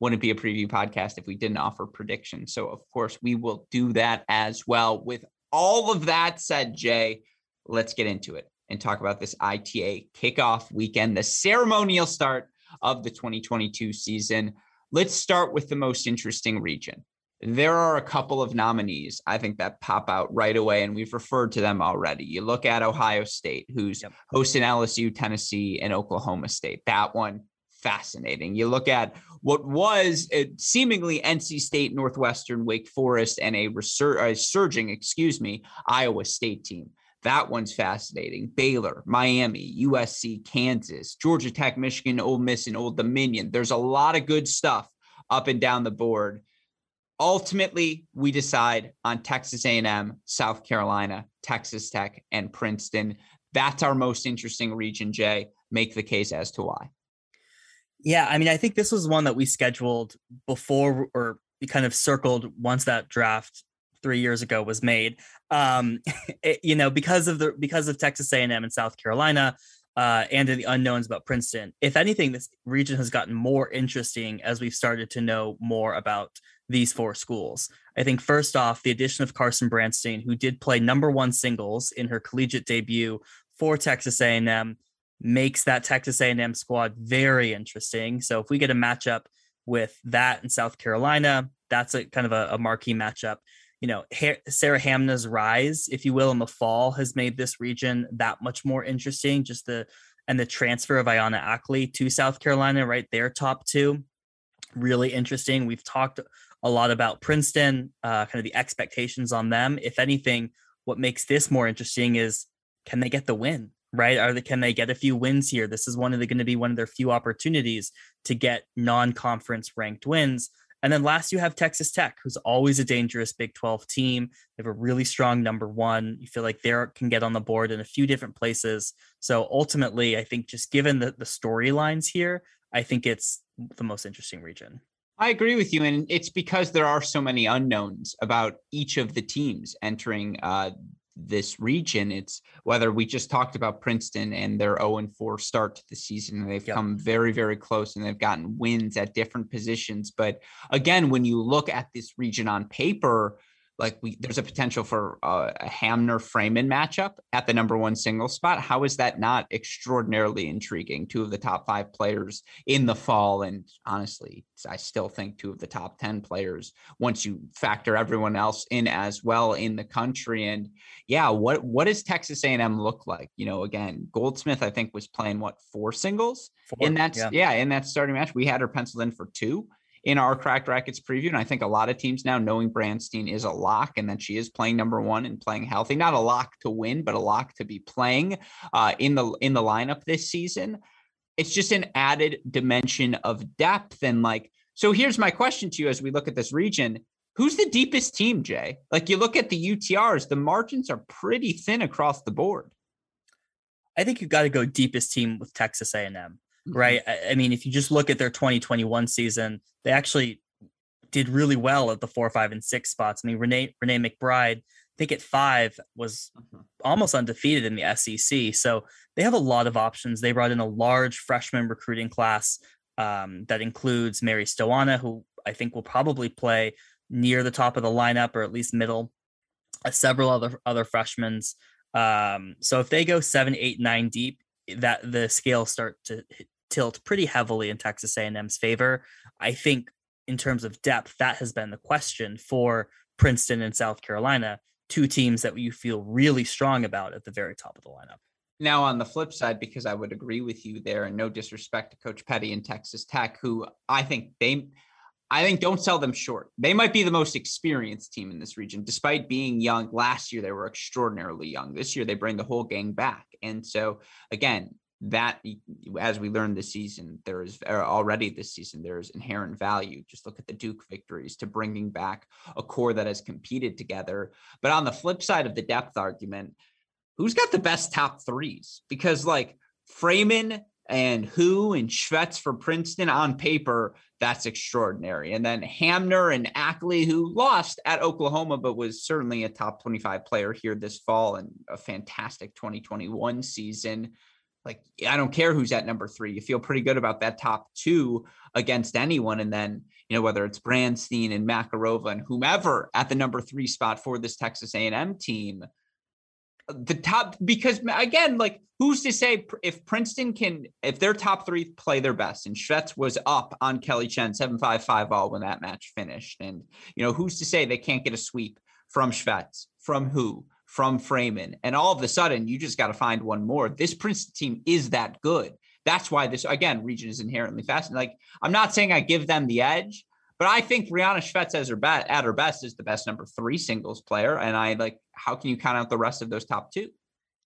Wouldn't be a preview podcast if we didn't offer predictions. So, of course, we will do that as well. With all of that said, Jay, let's get into it and talk about this ITA kickoff weekend, the ceremonial start of the 2022 season. Let's start with the most interesting region. There are a couple of nominees I think that pop out right away, and we've referred to them already. You look at Ohio State, who's yep. hosting LSU, Tennessee, and Oklahoma State. That one, fascinating. You look at what was seemingly NC State, Northwestern, Wake Forest, and a, resur- a surging, excuse me, Iowa State team. That one's fascinating. Baylor, Miami, USC, Kansas, Georgia Tech, Michigan, Ole Miss, and Old Dominion. There's a lot of good stuff up and down the board. Ultimately, we decide on Texas A&M, South Carolina, Texas Tech, and Princeton. That's our most interesting region, Jay. Make the case as to why. Yeah, I mean, I think this was one that we scheduled before or we kind of circled once that draft three years ago was made. Um, it, you know, because of the because of Texas A&M and South Carolina, uh, and the unknowns about Princeton. If anything, this region has gotten more interesting as we've started to know more about these four schools. I think first off, the addition of Carson Branstein, who did play number one singles in her collegiate debut for Texas A&M, makes that Texas A&M squad very interesting. So if we get a matchup with that in South Carolina, that's a kind of a, a marquee matchup you know, Sarah Hamner's rise, if you will, in the fall has made this region that much more interesting. Just the and the transfer of Ayana Akli to South Carolina, right there, top two, really interesting. We've talked a lot about Princeton, uh, kind of the expectations on them. If anything, what makes this more interesting is can they get the win? Right? Are they can they get a few wins here? This is one of the going to be one of their few opportunities to get non-conference ranked wins. And then last, you have Texas Tech, who's always a dangerous Big 12 team. They have a really strong number one. You feel like they can get on the board in a few different places. So ultimately, I think just given the, the storylines here, I think it's the most interesting region. I agree with you. And it's because there are so many unknowns about each of the teams entering uh, this region. It's whether we just talked about Princeton and their 0 and 4 start to the season. They've yep. come very, very close and they've gotten wins at different positions. But again, when you look at this region on paper, like we there's a potential for a, a Hamner Frayman matchup at the number one single spot. How is that not extraordinarily intriguing? Two of the top five players in the fall, and honestly, I still think two of the top ten players once you factor everyone else in as well in the country. And yeah, what what does Texas A&M look like? You know, again, Goldsmith I think was playing what four singles four, in that yeah. yeah in that starting match. We had her penciled in for two in our Cracked Racquets preview. And I think a lot of teams now, knowing Branstein is a lock and that she is playing number one and playing healthy, not a lock to win, but a lock to be playing uh, in the in the lineup this season. It's just an added dimension of depth and like So here's my question to you as we look at this region. Who's the deepest team, Jay? Like you look at the UTRs, the margins are pretty thin across the board. I think you've got to go deepest team with Texas A&M. Right? I, I mean, if you just look at their 2021 season, they actually did really well at the four, five, and six spots. I mean, Renee Renee McBride, I think at five was mm-hmm. almost undefeated in the SEC. So they have a lot of options. They brought in a large freshman recruiting class um, that includes Mary Stoiana, who I think will probably play near the top of the lineup or at least middle. Uh, several other other freshmen. Um, so if they go seven, eight, nine deep, that the scales start to tilt pretty heavily in Texas A&M's favor. I think in terms of depth, that has been the question for Princeton and South Carolina, two teams that you feel really strong about at the very top of the lineup. Now, on the flip side, because I would agree with you there, and no disrespect to Coach Petty and Texas Tech, who I think they, I think don't sell them short. They might be the most experienced team in this region, despite being young. Last year, they were extraordinarily young. This year, they bring the whole gang back. And so, again, that as we learned this season there is er, already this season there's inherent value. Just look at the duke victories to bringing back a core that has competed together. But on the flip side of the depth argument who's got the best top threes? Because like Frayman and who and Shvets for Princeton on paper, that's extraordinary. And then Hamner and Akli, who lost at Oklahoma, but was certainly a top 25 player here this fall and a fantastic 2021 season like I don't care who's at number three. You feel pretty good about that top two against anyone. And then, you know, whether it's Branstein and Makarova and whomever at the number three spot for this Texas A&M team, the top, because again, like who's to say if Princeton can, if their top three play their best and Shvets was up on Kelly Chen 755 all when that match finished. And, you know, who's to say they can't get a sweep from Shvets, from who, from Frayman. And all of a sudden, you just got to find one more. This Princeton team is that good. That's why this, again, region is inherently fascinating. Like, I'm not saying I give them the edge, but I think Brianna Shvets as her bet at her best is the best number three singles player. And I like, how can you count out the rest of those top two?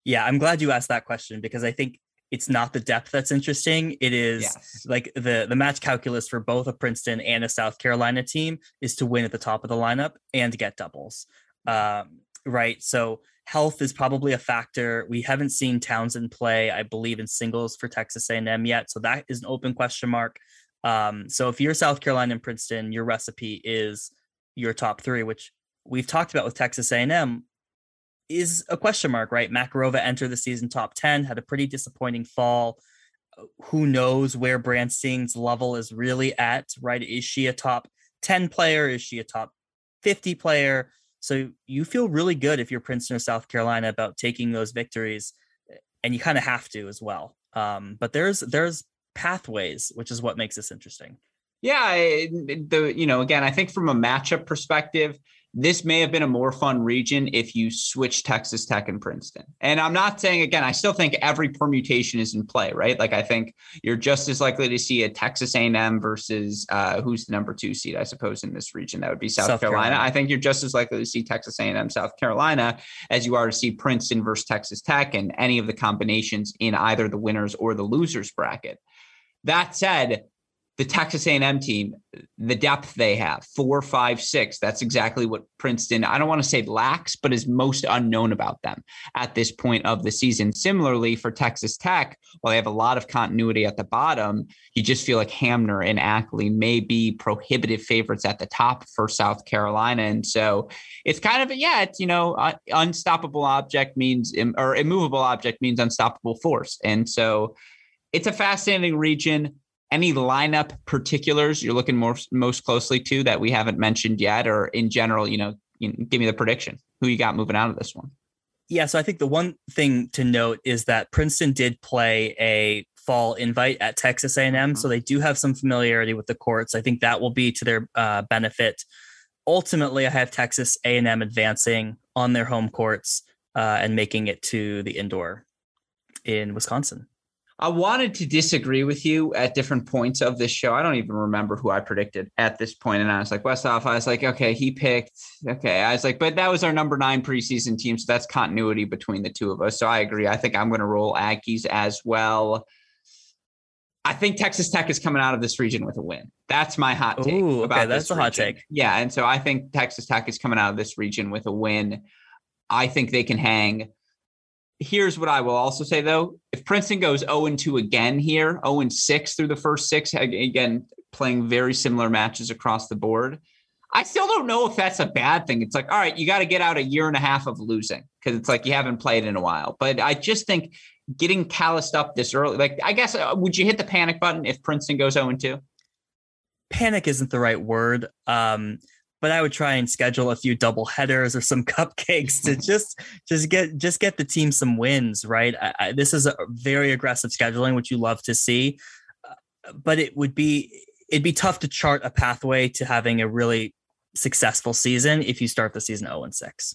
Yeah, I'm glad you asked that question because I think it's not the depth that's interesting. It is yes. like the the match calculus for both a Princeton and a South Carolina team is to win at the top of the lineup and get doubles. Um, right? So health is probably a factor. We haven't seen Townsend play, I believe, in singles for Texas A&M yet, so that is an open question mark. Um, so if you're South Carolina and Princeton, your recipe is your top three, which we've talked about with Texas A&M, is a question mark, right? Makarova entered the season top 10, had a pretty disappointing fall. Who knows where Branstein's level is really at, right? Is she a top 10 player? Is she a top 50 player? So you feel really good if you're Princeton or South Carolina about taking those victories, eh, and you kind of have to as well. Um, but there's there's pathways, which is what makes this interesting. Yeah, the you know again, I think from a matchup perspective, this may have been a more fun region if you switch Texas Tech and Princeton. And I'm not saying again, I still think every permutation is in play, right? Like I think you're just as likely to see a Texas A&M versus uh, who's the number two seed, I suppose, in this region. That would be South, South Carolina. Carolina. I think you're just as likely to see Texas A&M, South Carolina, as you are to see Princeton versus Texas Tech, and any of the combinations in either the winners or the losers bracket. That said, the Texas A&M team, the depth they have, four, five, six. That's exactly what Princeton. I don't want to say lacks, but is most unknown about them at this point of the season. Similarly, for Texas Tech, while they have a lot of continuity at the bottom, you just feel like Hamner and Akli may be prohibitive favorites at the top for South Carolina, and so it's kind of yeah, it's you know, uh, unstoppable object means or immovable object means unstoppable force, and so it's a fascinating region any lineup particulars you're looking more most closely to that we haven't mentioned yet, or in general, you know, you know, give me the prediction. Who you got moving out of this one? Yeah, so I think the one thing to note is that Princeton did play a fall invite at Texas A&M, mm-hmm. so they do have some familiarity with the courts. I think that will be to their uh, benefit. Ultimately, I have Texas A&M advancing on their home courts uh, and making it to the indoor in Wisconsin. I wanted to disagree with you at different points of this show. I don't even remember who I predicted at this point. And I was like, Westhoff, I was like, okay, he picked. Okay. I was like, but that was our number nine preseason team. So that's continuity between the two of us. So I agree. I think I'm going to roll Aggies as well. I think Texas Tech is coming out of this region with a win. That's my hot take. Ooh, okay, that's a hot take. Yeah, and so I think Texas Tech is coming out of this region with a win. I think they can hang. Here's what I will also say though: if Princeton goes 0 2 again here, 0 6 through the first six, again playing very similar matches across the board, I still don't know if that's a bad thing. It's like, all right, you got to get out a year and a half of losing because it's like you haven't played in a while. But I just think getting calloused up this early, like I guess, uh, would you hit the panic button if Princeton goes 0 2? Panic isn't the right word. Um, but I would try and schedule a few double headers or some cupcakes to just just get just get the team some wins. Right. I, I, this is a very aggressive scheduling, which you love to see, uh, but it would be it'd be tough to chart a pathway to having a really successful season if you start the season 0 and 6.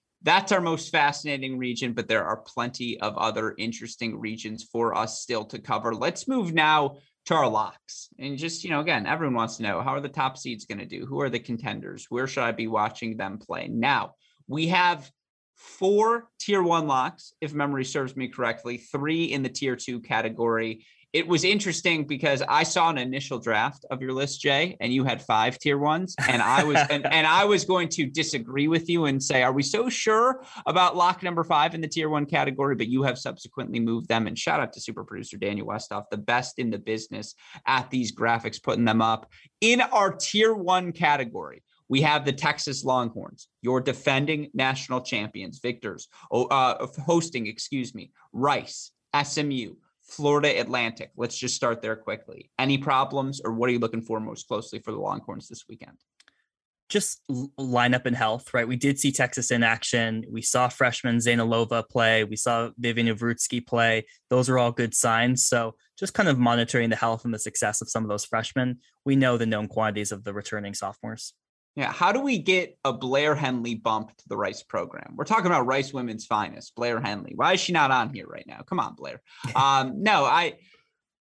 that's our most fascinating region, but there are plenty of other interesting regions for us still to cover. Let's move now to our locks. And just, you know, again, everyone wants to know how are the top seeds going to do? Who are the contenders? Where should I be watching them play? Now, we have four tier one locks, if memory serves me correctly, three in the tier two category, it was interesting because I saw an initial draft of your list, Jay, and you had five tier ones, and I was and, and, I was going to disagree with you and say, are we so sure about lock number five in the tier one category? But you have subsequently moved them. And shout out to super producer Daniel Westoff, the best in the business at these graphics, putting them up in our tier one category. We have the Texas Longhorns, your defending national champions, victors, uh, hosting, excuse me, Rice, SMU, Florida Atlantic. Let's just start there quickly. Any problems, or what are you looking for most closely for the Longhorns this weekend? Just lineup and health, right? We did see Texas in action. We saw freshman Zeynalova play. We saw Vivian Ovrutsky play. Those are all good signs. So just kind of monitoring the health and the success of some of those freshmen. We know the known quantities of the returning sophomores. Yeah. How do we get a Blair Henley bump to the Rice program? We're talking about Rice women's finest, Blair Henley. Why is she not on here right now? Come on, Blair. Um, no, I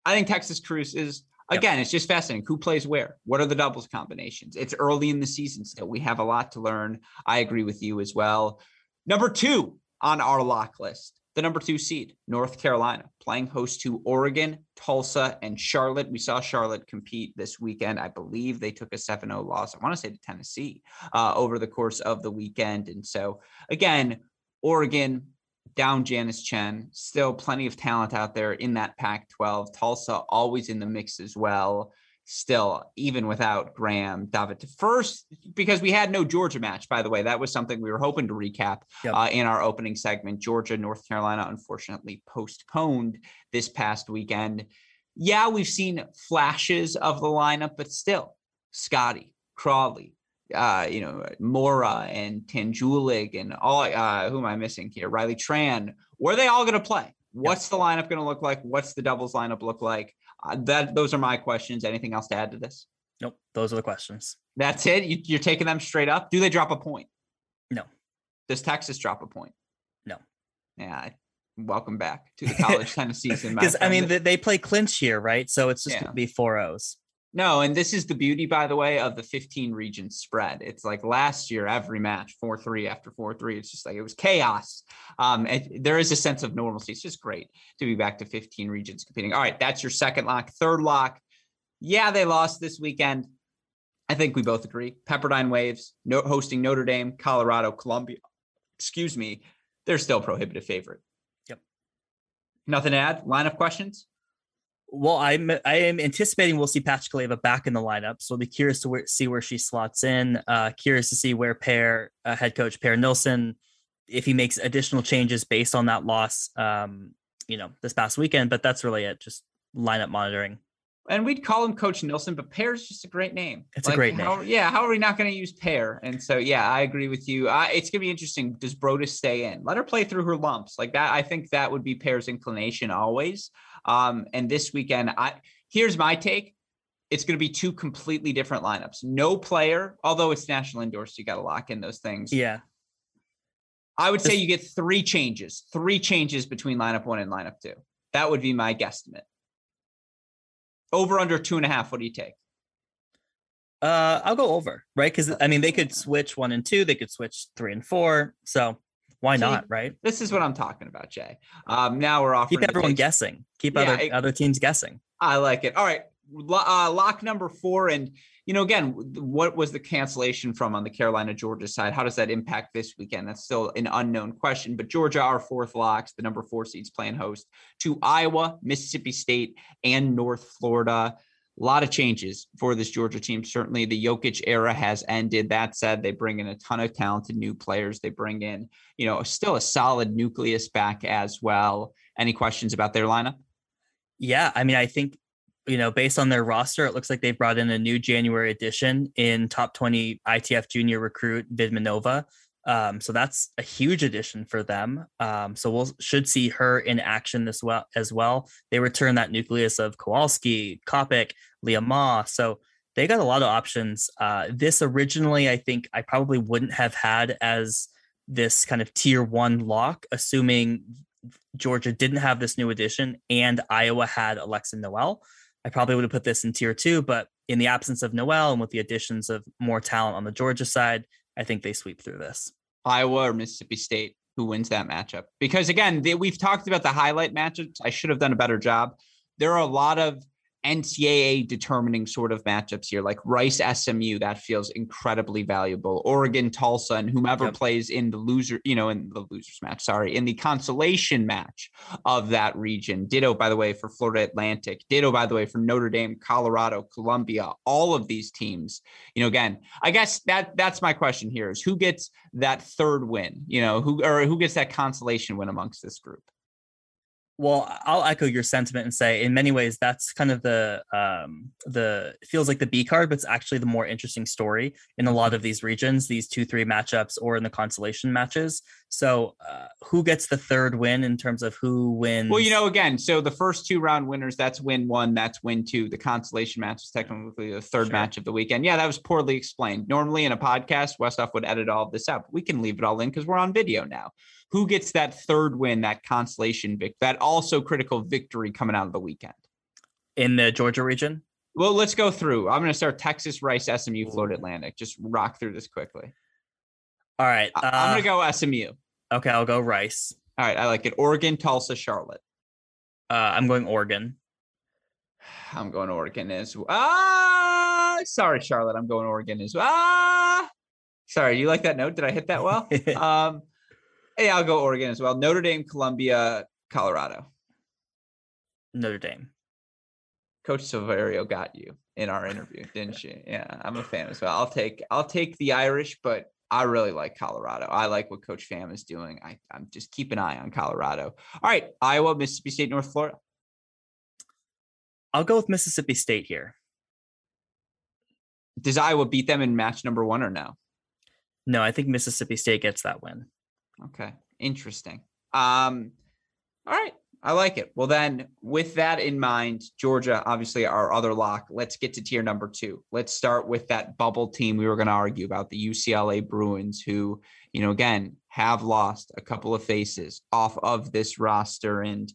I think Texas Cruz is again, yep. it's just fascinating. Who plays where? What are the doubles combinations? It's early in the season still. We have a lot to learn. I agree with you as well. Number two on our lock list the number two seed, North Carolina, playing host to Oregon, Tulsa, and Charlotte. We saw Charlotte compete this weekend. I believe they took a 7 0 loss, I want to say to Tennessee, uh, over the course of the weekend. And so, again, Oregon down Janice Tjen, still plenty of talent out there in that Pac 12. Tulsa always in the mix as well still, even without Graham, David. First, because we had no Georgia match, by the way, that was something we were hoping to recap yep. uh, in our opening segment. Georgia, North Carolina, unfortunately postponed this past weekend. Yeah, we've seen flashes of the lineup, but still, Scotty, Crawley, uh, you know, Morra and Tanguilig and all, uh, who am I missing here? Reilly Tran. Where are they all going to play? What's yep. the lineup going to look like? What's the doubles lineup look like? Uh, that those are my questions. Anything else to add to this? Nope. Those are the questions. That's it. You, you're taking them straight up. Do they drop a point? No. Does Texas drop a point? No. Yeah. Welcome back to the college tennis season. Because I mean, they play clinch here, right? So it's just yeah. going to be four O's. No, and this is the beauty, by the way, of the 15 region spread. It's like last year, every match, 4 3 after 4 3. It's just like it was chaos. Um, it, there is a sense of normalcy. It's just great to be back to 15 regions competing. All right, that's your second lock. Third lock. Yeah, they lost this weekend. I think we both agree. Pepperdine Waves no, hosting Notre Dame, Colorado, Columbia. Excuse me. They're still prohibitive favorite. Yep. Nothing to add? Line of questions? Well, I'm I am anticipating we'll see Pachkaleva back in the lineup, so I'll be curious to where, see where she slots in. Uh, curious to see where Per uh, head coach Per Nilsson, if he makes additional changes based on that loss, um, you know, this past weekend. But that's really it, just lineup monitoring. And we'd call him Coach Nilsson, but Per's just a great name. It's like, a great how, name. Yeah, how are we not going to use Per? And so, yeah, I agree with you. Uh, it's going to be interesting. Does Broadus stay in? Let her play through her lumps like that. I think that would be Per's inclination always. Um, and this weekend, I Here's my take. It's going to be two completely different lineups. No player, although it's national indoors, so you got to lock in those things. Yeah. I would say you get three changes, three changes between lineup one and lineup two. That would be my guesstimate. Over under two and a half. What do you take? Uh, I'll go over, right? Because I mean, they could switch one and two, they could switch three and four. So why See, not, right? This is what I'm talking about, Jay. Um, now we're offering keep everyone guessing, keep yeah, other it, other teams guessing. I like it. All right, uh, lock number four, and you know, again, what was the cancellation from on the Carolina Georgia side? How does that impact this weekend? That's still an unknown question. But Georgia, our fourth locks, the number four seeds playing host to Iowa, Mississippi State, and North Florida. A lot of changes for this Georgia team. Certainly, the Jokic era has ended. That said, they bring in a ton of talented new players. They bring in, you know, still a solid nucleus back as well. Any questions about their lineup? Yeah, I mean, I think you know, based on their roster, it looks like they've brought in a new January addition in top 20 ITF junior recruit Vidmanova. Um, so that's a huge addition for them. Um, so we'll should see her in action this well as well. They return that nucleus of Kowalski, Kopic, Leah Ma. So they got a lot of options. Uh, this originally, I think I probably wouldn't have had as this kind of tier one lock, assuming Georgia didn't have this new addition and Iowa had Alexa Noel. I probably would have put this in tier two, but in the absence of Noel and with the additions of more talent on the Georgia side, I think they sweep through this. Iowa or Mississippi State, who wins that matchup? Because again, they, we've talked about the highlight matchups. I should have done a better job. There are a lot of NCAA determining sort of matchups here, like Rice SMU, that feels incredibly valuable. Oregon Tulsa, and whomever yep. plays in the loser, you know, in the losers match, sorry, in the consolation match of that region. Ditto, by the way, for Florida Atlantic. Ditto, by the way, for Notre Dame, Colorado, Columbia. All of these teams, you know, again, I guess that that's my question here: is who gets that third win? You know, who or who gets that consolation win amongst this group? Well i'll echo your sentiment and say in many ways that's kind of the um the feels like the b card but it's actually the more interesting story in a lot of these regions these two three matchups or in the consolation matches. So uh, who gets the third win in terms of who wins? Well you know again so the first two round winners that's win one that's win two. The consolation match is technically the third sure. match of the weekend. Yeah that was poorly explained. Normally in a podcast Westoff would edit all of this out we can leave it all in because we're on video now who gets that third win, that consolation vic, that also critical victory coming out of the weekend in the Georgia region? Well, let's go through. I'm going to start Texas, Rice, SMU, Florida Atlantic. Just rock through this quickly. All right. Uh, I'm going to go SMU. Okay, I'll go Rice. All right, I like it. Oregon, Tulsa, Charlotte. Uh, I'm going Oregon. I'm going Oregon as well. Ah, sorry, Charlotte. I'm going Oregon as well. Ah, sorry. You like that note? Did I hit that well? um, Hey, I'll go Oregon as well. Notre Dame, Columbia, Colorado. Notre Dame. Coach Silverio got you in our interview, didn't she? Yeah, I'm a fan as well. I'll take I'll take the Irish, but I really like Colorado. I like what Coach Fam is doing. I, I'm just keep an eye on Colorado. All right, Iowa, Mississippi State, North Florida. I'll go with Mississippi State here. Does Iowa beat them in match number one or no? No, I think Mississippi State gets that win. Okay. Interesting. Um, all right. I like it. Well, then, with that in mind, Georgia, obviously our other lock. Let's get to tier number two. Let's start with that bubble team we were going to argue about, the UCLA Bruins, who, you know, again, have lost a couple of faces off of this roster. And,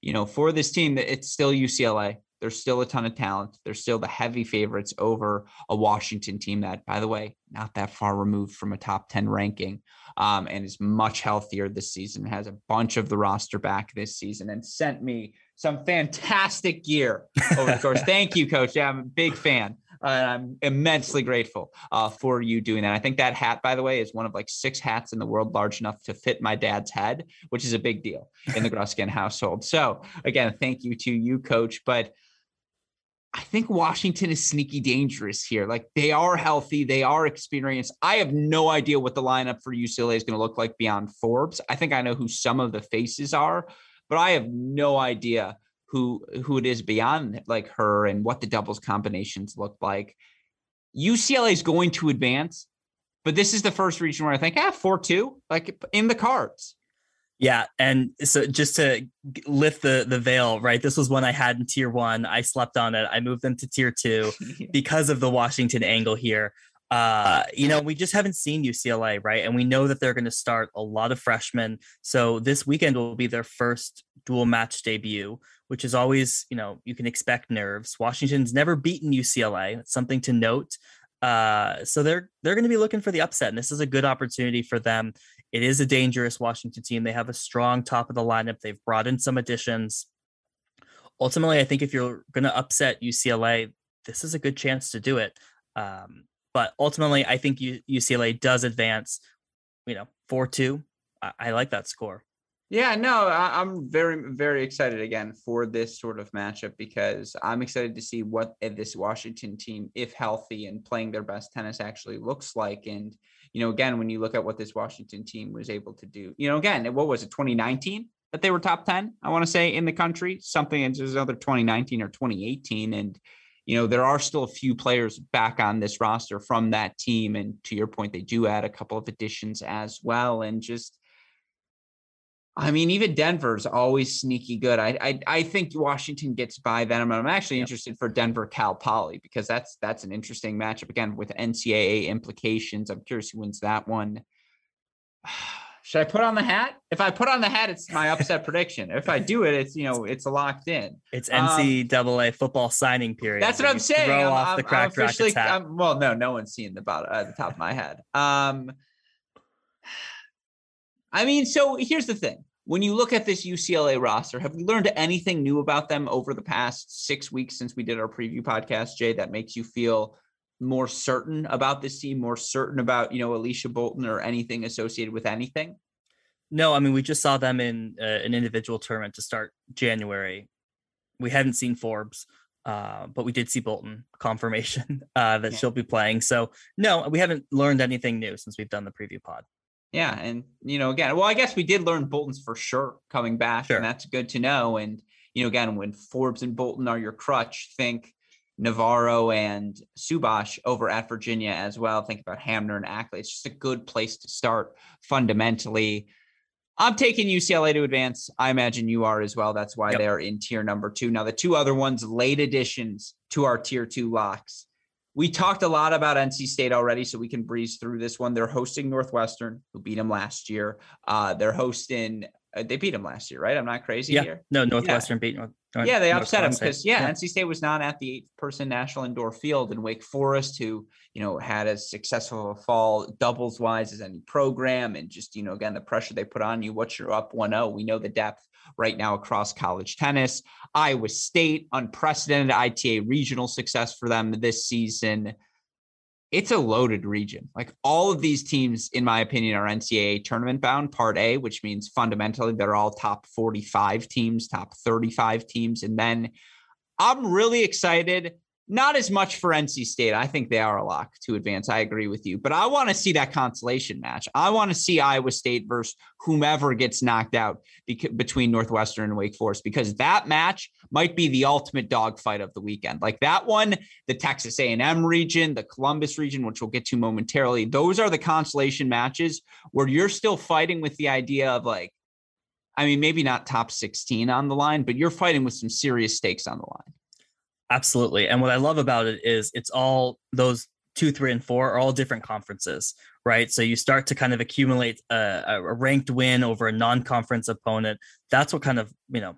you know, for this team, it's still UCLA. There's still a ton of talent. They're still the heavy favorites over a Washington team that, by the way, not that far removed from a top 10 ranking um, and is much healthier this season, has a bunch of the roster back this season, and sent me some fantastic gear over the course. Thank you, coach. Yeah, I'm a big fan. Uh, and I'm immensely grateful uh, for you doing that. I think that hat, by the way, is one of like six hats in the world large enough to fit my dad's head, which is a big deal in the Gruskin household. So, again, thank you to you, coach. But I think Washington is sneaky dangerous here. Like they are healthy, they are experienced. I have no idea what the lineup for UCLA is going to look like beyond Forbes. I think I know who some of the faces are, but I have no idea who who it is beyond like her and what the doubles combinations look like. UCLA is going to advance, but this is the first region where I think, ah, four two, like in the cards. Yeah, and so just to lift the the veil, right? This was one I had in tier one. I slept on it. I moved them to tier two because of the Washington angle here. Uh, you know, we just haven't seen UCLA, right? And we know that they're going to start a lot of freshmen. So this weekend will be their first dual match debut, which is always, you know, you can expect nerves. Washington's never beaten UCLA. It's something to note. Uh, so they're they're going to be looking for the upset, and this is a good opportunity for them. It is a dangerous Washington team. They have a strong top of the lineup. They've brought in some additions. Ultimately, I think if you're going to upset UCLA, this is a good chance to do it. Um, but ultimately, I think UCLA does advance. You know, four two. I, I like that score. Yeah, no, I, am very, very excited again for this sort of matchup because I'm excited to see what this Washington team, if healthy and playing their best tennis, actually looks like. And, you know, again, when you look at what this Washington team was able to do, you know, again, what was it, 2019 that they were top 10, I want to say, in the country, something it's another 2019 or 2018. And, you know, there are still a few players back on this roster from that team. And to your point, they do add a couple of additions as well. And just, I mean, even Denver's always sneaky good. I I, I think Washington gets by them. I'm actually yep. interested for Denver Cal Poly because that's that's an interesting matchup again with NCAA implications. I'm curious who wins that one. Should I put on the hat? If I put on the hat, it's my upset prediction. If I do it, it's you know it's locked in. It's NCAA um, football signing period. That's what I'm saying. Throw I'm, off I'm, the Cracked Racquets hat. I'm, well, no, no one's seeing the bottom uh, the top of my head. Um, I mean, so here's the thing. When you look at this UCLA roster, have we learned anything new about them over the past six weeks since we did our preview podcast, Jay, that makes you feel more certain about this team, more certain about, you know, Elysia Bolton or anything associated with anything? No, I mean, we just saw them in uh, an individual tournament to start January. We hadn't seen Forbes, uh, but we did see Bolton confirmation uh, that yeah. she'll be playing. So, no, we haven't learned anything new since we've done the preview pod. Yeah, and you know, again, well, I guess we did learn Bolton's for sure coming back, sure. and that's good to know. And you know, again, when Forbes and Bolton are your crutch, think Navarro and Subhash over at Virginia as well. Think about Hamner and Akli. It's just a good place to start fundamentally. I'm taking UCLA to advance. I imagine you are as well. That's why yep. they're in tier number two. Now, the two other ones, late additions to our tier two locks. We talked a lot about NC State already, so we can breeze through this one. They're hosting Northwestern, who beat them last year. Uh, they're hosting. Uh, they beat them last year, right? I'm not crazy yeah. here. No, Northwestern yeah. beat North. North yeah, they upset them because yeah, yeah, NC State was not at the eight-person national indoor field, and Wake Forest, who you know had as successful a fall doubles wise as any program, and just you know again the pressure they put on you. What's your up 1-0? We know the depth right now across college tennis. Iowa State, unprecedented ITA regional success for them this season. It's a loaded region. Like all of these teams, in my opinion, are NCAA tournament bound, part A, which means fundamentally they're all top 45 teams, top 35 teams. And then I'm really excited not as much for NC State. I think they are a lock to advance. I agree with you, but I want to see that consolation match. I want to see Iowa State versus whomever gets knocked out between Northwestern and Wake Forest because that match might be the ultimate dogfight of the weekend. Like that one, the Texas A&M region, the Columbus region, which we'll get to momentarily. Those are the consolation matches where you're still fighting with the idea of like, I mean, maybe not top 16 on the line, but you're fighting with some serious stakes on the line. Absolutely. And what I love about it is it's all those two, three, and four are all different conferences, right? So you start to kind of accumulate a, a ranked win over a non-conference opponent. That's what kind of you know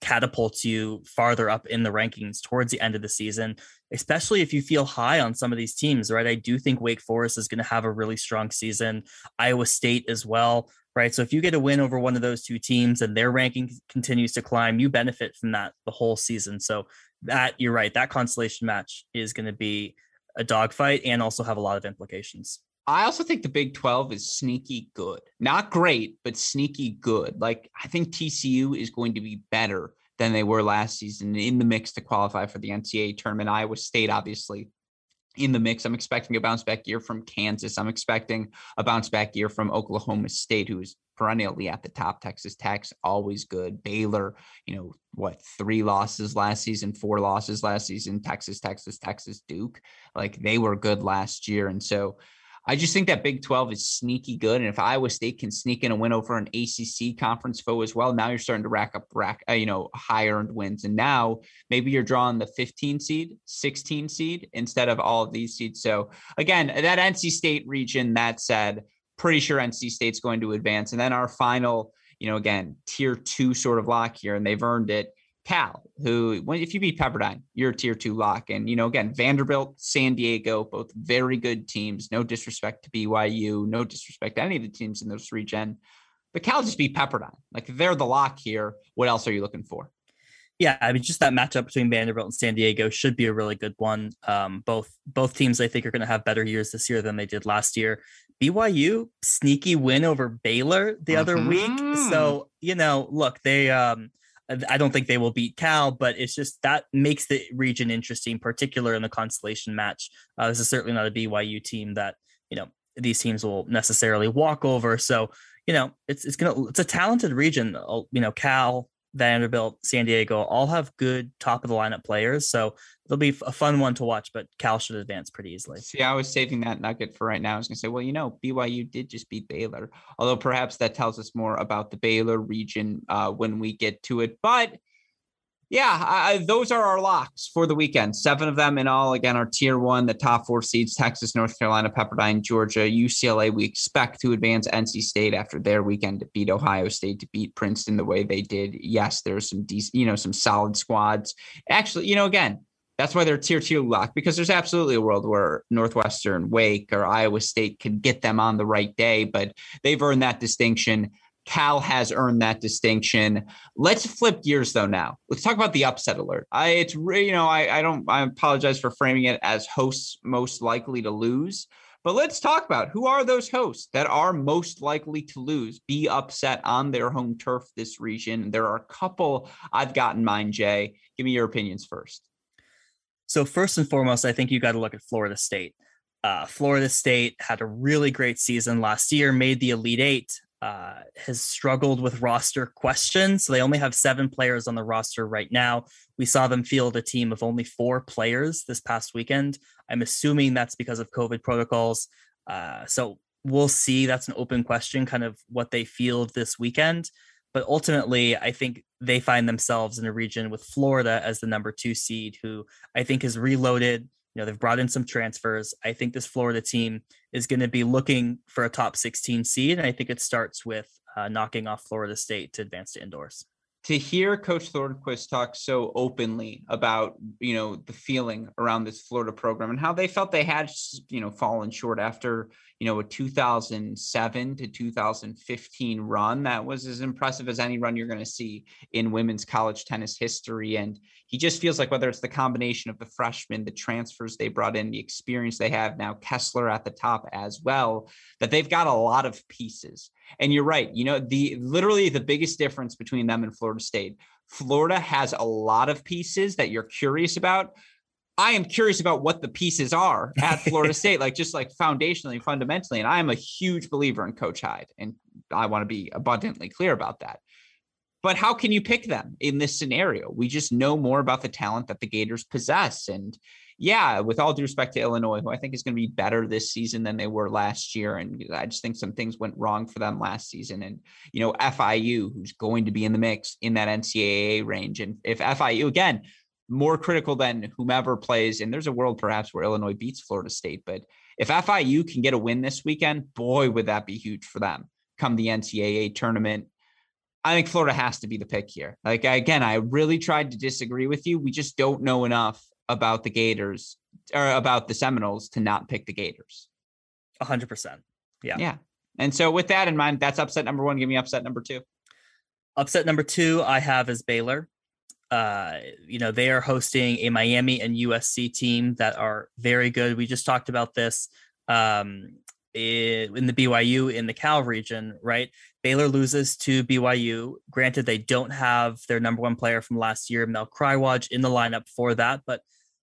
catapults you farther up in the rankings towards the end of the season, especially if you feel high on some of these teams, right? I do think Wake Forest is going to have a really strong season, Iowa State as well, right? So if you get a win over one of those two teams and their ranking continues to climb, you benefit from that the whole season. So that you're right. That constellation match is going to be a dogfight and also have a lot of implications. I also think the Big 12 is sneaky good. Not great, but sneaky good. Like I think TCU is going to be better than they were last season in the mix to qualify for the NCAA tournament. Iowa State, obviously, in the mix. I'm expecting a bounce back year from Kansas. I'm expecting a bounce back year from Oklahoma State, who is perennially at the top. Texas Tech's always good. Baylor, you know, what, three losses last season, four losses last season. Texas, Texas, Texas, Duke. Like they were good last year. And so I just think that Big 12 is sneaky good. And if Iowa State can sneak in a win over an ACC conference foe as well, now you're starting to rack up, rack, uh, you know, high earned wins. And now maybe you're drawing the 15 seed, 16 seed instead of all of these seeds. So again, that NC State region, that said, pretty sure NC State's going to advance. And then our final, you know, again, tier two sort of lock here, and they've earned it. Cal, who, if you beat Pepperdine, you're a tier two lock. And, you know, again, Vanderbilt, San Diego, both very good teams. No disrespect to BYU, no disrespect to any of the teams in those region. But Cal just beat Pepperdine. Like they're the lock here. What else are you looking for? Yeah, I mean, just that matchup between Vanderbilt and San Diego should be a really good one. Um, both both teams, I think, are going to have better years this year than they did last year. BYU sneaky win over Baylor the other mm-hmm. week, so you know, look, they um, I don't think they will beat Cal, but it's just that makes the region interesting, particular in the constellation match. Uh, this is certainly not a BYU team that you know these teams will necessarily walk over. So you know it's it's gonna it's a talented region. You know Cal, Vanderbilt, San Diego all have good top of the lineup players. So it'll be a fun one to watch, but Cal should advance pretty easily. See, I was saving that nugget for right now. I was going to say, well, you know, BYU did just beat Baylor, although perhaps that tells us more about the Baylor region uh, when we get to it. But yeah, I, those are our locks for the weekend. Seven of them in all. Again, our tier one, the top four seeds Texas, North Carolina, Pepperdine, Georgia, UCLA. We expect to advance NC State after their weekend to beat Ohio State, to beat Princeton the way they did. Yes, there's some decent, you know, some solid squads. Actually, you know, again, that's why they're tier two lock because there's absolutely a world where Northwestern, Wake, or Iowa State can get them on the right day, but they've earned that distinction. Cal has earned that distinction. Let's flip gears though now. Let's talk about the upset alert. I it's you know I I don't I apologize for framing it as hosts most likely to lose. But let's talk about who are those hosts that are most likely to lose, be upset on their home turf this region. There are a couple I've got in mind, Jay. Give me your opinions first. So first and foremost, I think you got to look at Florida State. Uh, Florida State had a really great season last year, made the Elite Eight, uh, has struggled with roster questions. So they only have seven players on the roster right now. We saw them field a team of only four players this past weekend. I'm assuming that's because of COVID protocols. Uh, so we'll see. That's an open question, kind of what they field this weekend. But ultimately, I think they find themselves in a region with Florida as the number two seed, who I think is reloaded, you know, they've brought in some transfers. I think this Florida team is going to be looking for a top 16 seed. And I think it starts with uh, knocking off Florida State to advance to indoors to hear Coach Thornqvist talk so openly about you know the feeling around this Florida program and how they felt they had you know fallen short after you know a 2007 to 2015 run that was as impressive as any run you're going to see in women's college tennis history and he just feels like whether it's the combination of the freshmen the transfers they brought in the experience they have now Kessler at the top as well that they've got a lot of pieces and you're right. You know, the literally the biggest difference between them and Florida State. Florida has a lot of pieces that you're curious about. I am curious about what the pieces are at Florida State, like just like foundationally, fundamentally. And I am a huge believer in Coach Hyde, and I want to be abundantly clear about that. But how can you pick them in this scenario? We just know more about the talent that the Gators possess. And yeah, with all due respect to Illinois, who I think is going to be better this season than they were last year. And I just think some things went wrong for them last season. And, you know, FIU, who's going to be in the mix in that NCAA range. And if FIU, again, more critical than whomever plays, and there's a world perhaps where Illinois beats Florida State. But if FIU can get a win this weekend, boy, would that be huge for them come the NCAA tournament. I think Florida has to be the pick here. Like again, I really tried to disagree with you. We just don't know enough about the Gators or about the Seminoles to not pick the Gators. A hundred percent. Yeah. Yeah. And so with that in mind, that's upset number one. Give me upset number two. Upset number two, I have is Baylor. Uh, you know, they are hosting a Miami and USC team that are very good. We just talked about this um, in the BYU in the Cal region, right? Baylor loses to BYU. Granted, they don't have their number one player from last year, Mel Krywaj, in the lineup for that, but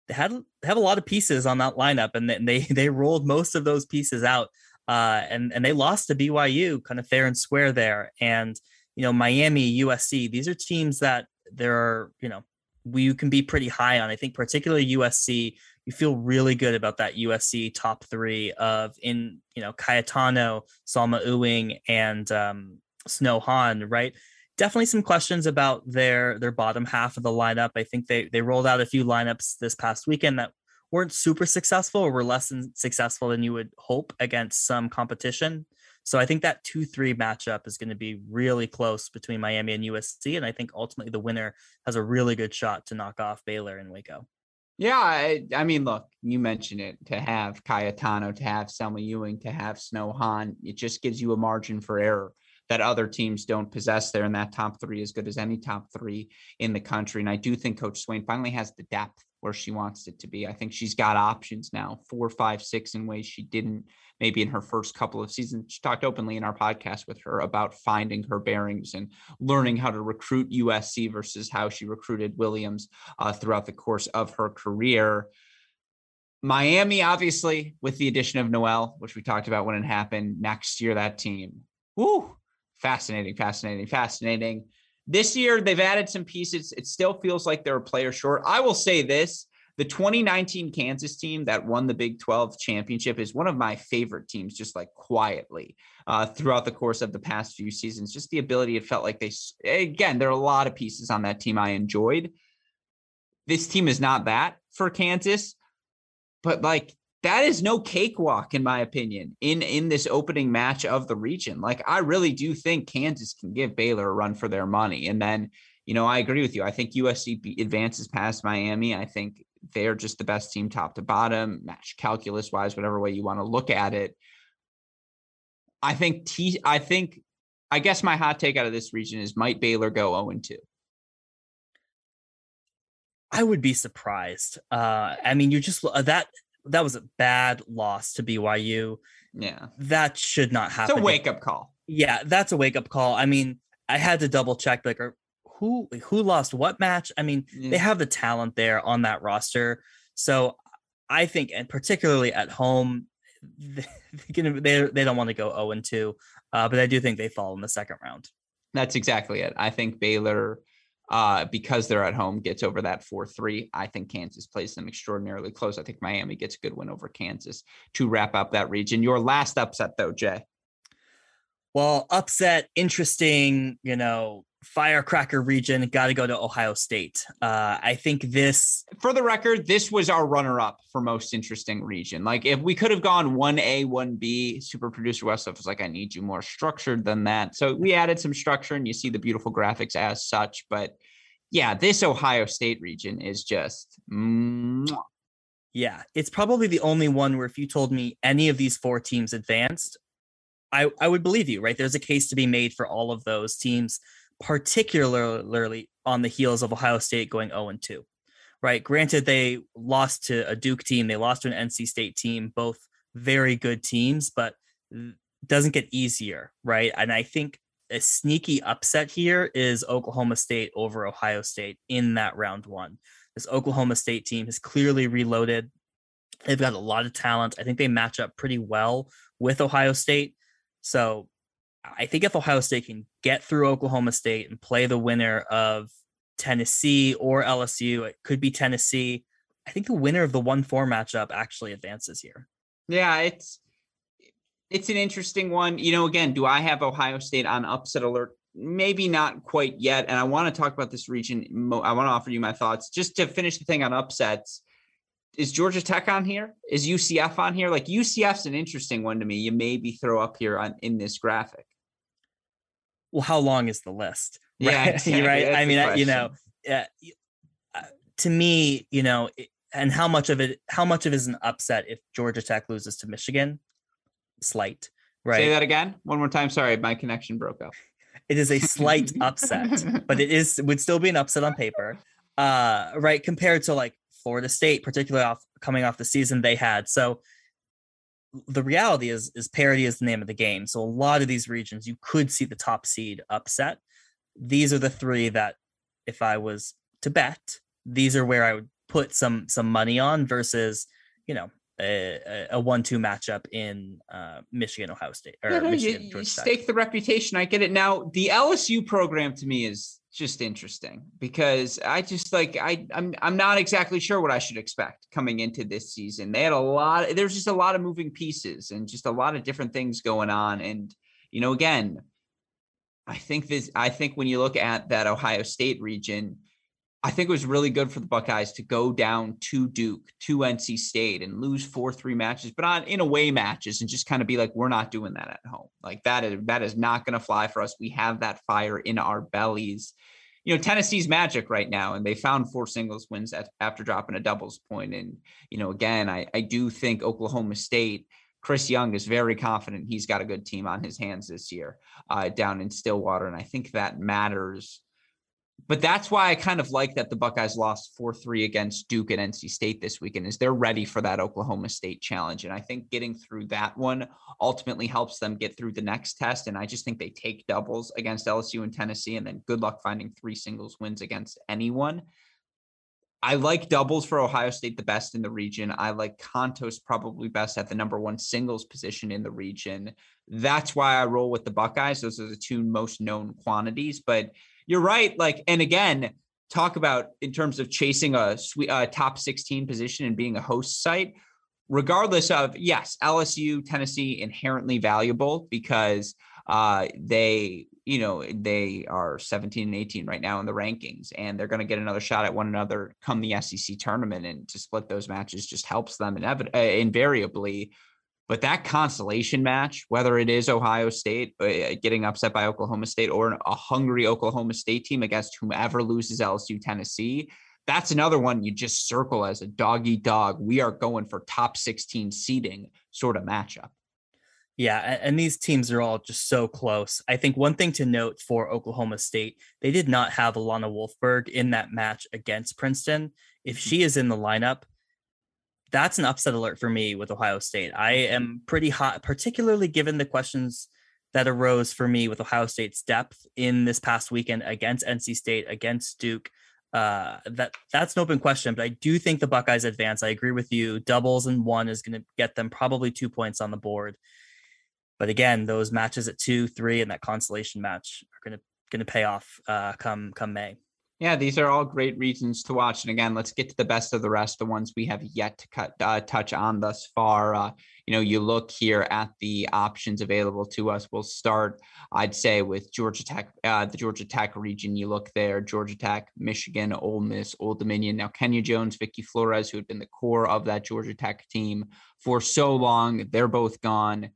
they had they have a lot of pieces on that lineup, and they they rolled most of those pieces out, uh, and and they lost to BYU kind of fair and square there. And you know Miami, USC, these are teams that there are you know we can be pretty high on. I think particularly USC. you feel really good about that USC top three of in you know Cayetano, Salma Ewing, and um, Snow Han, right? Definitely some questions about their their bottom half of the lineup. I think they they rolled out a few lineups this past weekend that weren't super successful or were less than successful than you would hope against some competition. So I think that 2 3 matchup is going to be really close between Miami and USC. And I think ultimately the winner has a really good shot to knock off Baylor and Waco. Yeah, I, I mean, look, you mentioned it to have Cayetano, to have Salma Ewing, to have Snow Han, it just gives you a margin for error that other teams don't possess there. And that top three as good as any top three in the country. And I do think Coach Swain finally has the depth where she wants it to be. I think she's got options now, four, five, six in ways she didn't maybe in her first couple of seasons. She talked openly in our podcast with her about finding her bearings and learning how to recruit USC versus how she recruited Williams uh, throughout the course of her career. Miami, obviously, with the addition of Noel, which we talked about when it happened next year, that team. Woo! Fascinating, fascinating, fascinating. This year, they've added some pieces. It still feels like they're a player short. I will say this the 2019 Kansas team that won the Big 12 championship is one of my favorite teams, just like quietly uh, throughout the course of the past few seasons. Just the ability, it felt like they, again, there are a lot of pieces on that team I enjoyed. This team is not that for Kansas, but like that is no cakewalk in my opinion in in this opening match of the region like i really do think kansas can give baylor a run for their money and then you know i agree with you i think usc advances past miami i think they're just the best team top to bottom, match calculus wise, whatever way you want to look at it. I think T I think I guess my hot take out of this region is might Baylor go 0 2. I would be surprised. Uh, I mean, you just uh, that that was a bad loss to BYU. Yeah, that should not happen. It's a wake up call. Yeah, that's a wake up call. I mean, I had to double check. Like, who who lost what match. I mean, yeah. they have the talent there on that roster. So I think, and particularly at home, they they, they don't want to go 0 and 2. Uh, but I do think they fall in the second round. That's exactly it. I think Baylor, uh, because they're at home, gets over that 4 3. I think Kansas plays them extraordinarily close. I think Miami gets a good win over Kansas to wrap up that region. Your last upset, though, Jay. Well, upset, interesting, you know, firecracker region got to go to ohio state. Uh, i think this for the record this was our runner-up for most interesting region. Like if we could have gone 1a 1b super producer westoff was like i need you more structured than that. So we added some structure and you see the beautiful graphics as such but yeah this ohio state region is just mwah. yeah it's probably the only one where if you told me any of these four teams advanced I, I would believe you, right? There's a case to be made for all of those teams particularly on the heels of Ohio State going 0 and 2. Right. Granted, they lost to a Duke team, they lost to an NC State team, both very good teams, but doesn't get easier. Right. And I think a sneaky upset here is Oklahoma State over Ohio State in that round one. This Oklahoma State team has clearly reloaded. They've got a lot of talent. I think they match up pretty well with Ohio State. So I think if Ohio State can get through Oklahoma State and play the winner of Tennessee or LSU, it could be Tennessee. I think the winner of the 1 4 matchup actually advances here. Yeah, it's it's an interesting one. You know, again, do I have Ohio State on upset alert? Maybe not quite yet. And I want to talk about this region. I want to offer you my thoughts just to finish the thing on upsets. Is Georgia Tech on here? Is UCF on here? Like UCF's an interesting one to me. You maybe throw up here on in this graphic well, how long is the list? Yeah, right. Exactly. right. I mean, you know, uh, to me, you know, and how much of it, how much of it is an upset if Georgia Tech loses to Michigan? Slight, right? Say that again, one more time. Sorry, my connection broke up. It is a slight upset, but it is would still be an upset on paper, uh, right? Compared to like Florida State, particularly off coming off the season they had. So the reality is is parity is the name of the game. So a lot of these regions you could see the top seed upset. These are the three that if I was to bet, these are where I would put some some money on versus, you know, a, a one-two matchup in uh, Michigan, Ohio State, or yeah, Michigan, you, you stake the reputation. I get it. Now, the LSU program to me is just interesting because I just like I I'm I'm not exactly sure what I should expect coming into this season. They had a lot there's just a lot of moving pieces and just a lot of different things going on and you know again I think this I think when you look at that Ohio State region I think it was really good for the Buckeyes to go down to Duke, to NC State, and lose four three matches, but on in away matches, and just kind of be like, we're not doing that at home. Like that is that is not going to fly for us. We have that fire in our bellies. You know, Tennessee's magic right now, and they found four singles wins at, after dropping a doubles point. And you know, again, I I do think Oklahoma State. Chris Young is very confident he's got a good team on his hands this year uh, down in Stillwater, and I think that matters but that's why I kind of like that the Buckeyes lost 4-3 against Duke and NC State this weekend is they're ready for that Oklahoma State challenge and I think getting through that one ultimately helps them get through the next test and I just think they take doubles against LSU and Tennessee and then good luck finding three singles wins against anyone. I like doubles for Ohio State the best in the region. I like Cantos probably best at the number one singles position in the region. That's why I roll with the Buckeyes. Those are the two most known quantities, but you're right. Like, and again, talk about in terms of chasing a uh, top 16 position and being a host site. Regardless of yes, LSU, Tennessee, inherently valuable because uh, they, you know, they are 17 and 18 right now in the rankings, and they're going to get another shot at one another come the SEC tournament, and to split those matches just helps them inevitably, uh, invariably but that consolation match, whether it is Ohio State uh, getting upset by Oklahoma State or a hungry Oklahoma State team against whomever loses LSU Tennessee, that's another one you just circle as a doggy dog. We are going for top 16 seeding sort of matchup. Yeah, and these teams are all just so close. I think one thing to note for Oklahoma State, they did not have Alana Wolfberg in that match against Princeton. If mm-hmm. she is in the lineup, that's an upset alert for me with Ohio State. I am pretty hot, particularly given the questions that arose for me with Ohio State's depth in this past weekend against NC State, against Duke. Uh, that that's an open question, but I do think the Buckeyes advance. I agree with you. Doubles and one is going to get them probably two points on the board. But again, those matches at two, three, and that consolation match are going to going to pay off uh, come come May. Yeah, these are all great reasons to watch. And again, let's get to the best of the rest, the ones we have yet to cut uh, touch on thus far. Uh, you know, you look here at the options available to us. We'll start, I'd say, with Georgia Tech, uh, the Georgia Tech region. You look there, Georgia Tech, Michigan, Ole Miss, Old Dominion. Now, Kenya Jones, Vicky Flores, who had been the core of that Georgia Tech team for so long, they're both gone.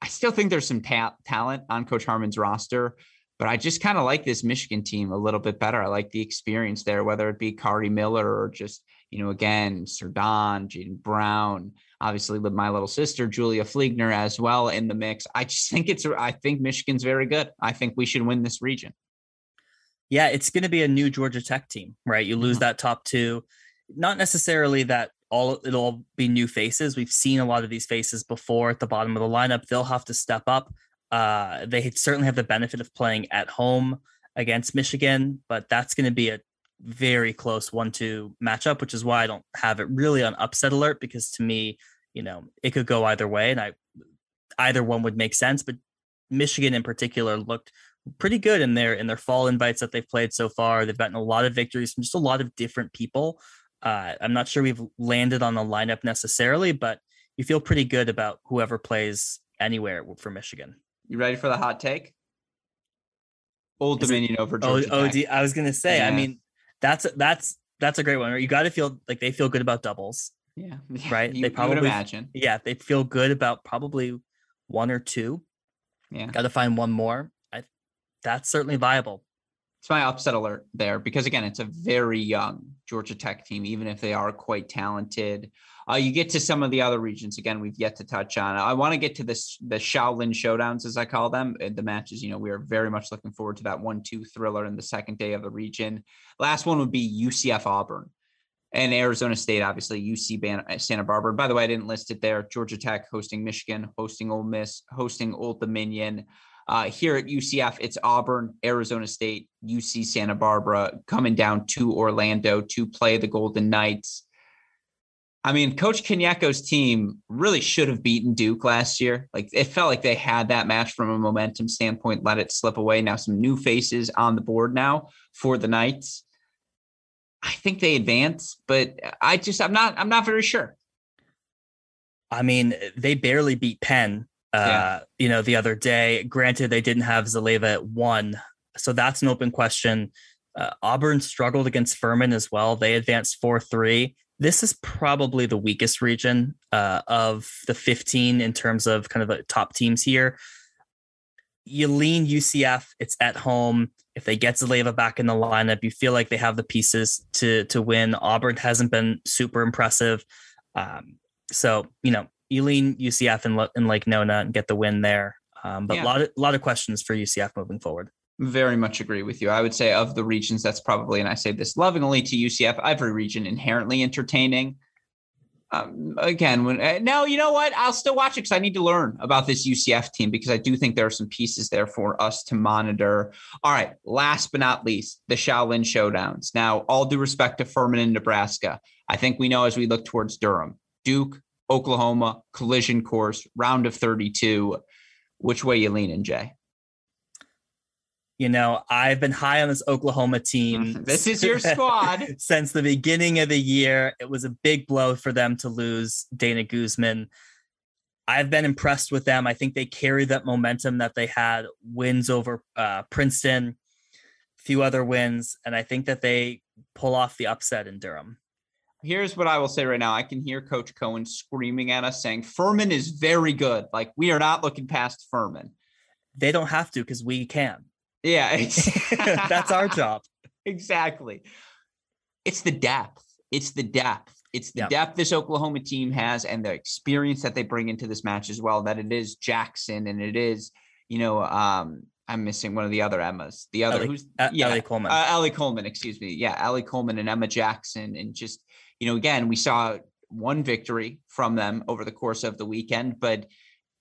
I still think there's some ta- talent on Coach Harmon's roster. But I just kind of like this Michigan team a little bit better. I like the experience there, whether it be Kari Miller or just, you know, again, Don, Jaden Brown, obviously with my little sister, Julia Fliegner as well in the mix. I just think it's, I think Michigan's very good. I think we should win this region. Yeah, it's going to be a new Georgia Tech team, right? You lose mm-hmm. that top two, not necessarily that all it'll be new faces. We've seen a lot of these faces before at the bottom of the lineup. They'll have to step up. Uh, they certainly have the benefit of playing at home against Michigan, but that's going to be a very close one-two matchup, which is why I don't have it really on upset alert because to me, you know, it could go either way, and I either one would make sense. But Michigan in particular looked pretty good in their in their fall invites that they've played so far. They've gotten a lot of victories from just a lot of different people. Uh, I'm not sure we've landed on the lineup necessarily, but you feel pretty good about whoever plays anywhere for Michigan. You ready for the hot take? Old Is Dominion it, over Georgia. Oh. I was gonna say. Yeah. I mean, that's that's that's a great one. You got to feel like they feel good about doubles. Yeah. Right. You, they probably imagine. Yeah, they feel good about probably one or two. Yeah. Got to find one more. I. That's certainly viable. It's my upset alert there because again, it's a very young Georgia Tech team, even if they are quite talented. Uh, you get to some of the other regions again we've yet to touch on. I want to get to this the Shaolin showdowns as I call them. Uh, the matches, you know, we are very much looking forward to that one-two thriller in the second day of the region. Last one would be UCF Auburn and Arizona State, obviously UC uh, Santa Barbara. By the way, I didn't list it there. Georgia Tech hosting Michigan, hosting Ole Miss, hosting Old Dominion. Uh, here at UCF, it's Auburn, Arizona State, UC Santa Barbara coming down to Orlando to play the Golden Knights I mean, Coach Kanyeko's team really should have beaten Duke last year. Like it felt like they had that match from a momentum standpoint, let it slip away. Now some new faces on the board now for the Knights. I think they advance, but I just I'm not I'm not very sure. I mean, they barely beat Penn yeah. you know, the other day. Granted, they didn't have Zaleva at one, so that's an open question. Uh, Auburn struggled against Furman as well. They advanced 4 3 this is probably the weakest region uh, of the 15 in terms of kind of the top teams here. You lean UCF, it's at home. If they get Zaleva back in the lineup, you feel like they have the pieces to to win. Auburn hasn't been super impressive. Um, so, you know, you lean UCF and, in Lake Nona and get the win there. Um, but a lot of lot of questions for UCF moving forward. Very much agree with you. I would say of the regions, that's probably, and I say this lovingly to UCF, every region inherently entertaining. Um, again, when uh, now you know what, I'll still watch it because I need to learn about this UCF team because I do think there are some pieces there for us to monitor. All right, last but not least, the Shaolin Showdowns. Now, all due respect to Furman and Nebraska, I think we know as we look towards Durham, Duke, Oklahoma, collision course, round of 32. Which way you leaning, Jay? You know, I've been high on this Oklahoma team. this is your squad. since the beginning of the year. It was a big blow for them to lose Dana Guzman. I've been impressed with them. I think they carry that momentum that they had wins over uh, Princeton, a few other wins, and I think that they pull off the upset in Durham. Here's what I will say right now. I can hear Coach Cohen screaming at us saying, Furman is very good. Like, we are not looking past Furman. They don't have to because we can. Yeah, that's our job. Exactly. It's the depth. It's the depth. It's the yep. depth this Oklahoma team has and the experience that they bring into this match as well. That it is Jackson and it is, you know, um, I'm missing one of the other Emmas. The other Ellie, who's yeah, Ellie Coleman. Uh, Ellie Coleman, excuse me. Yeah, Ellie Coleman and Emma Jackson, and just you know, again, we saw one victory from them over the course of the weekend, but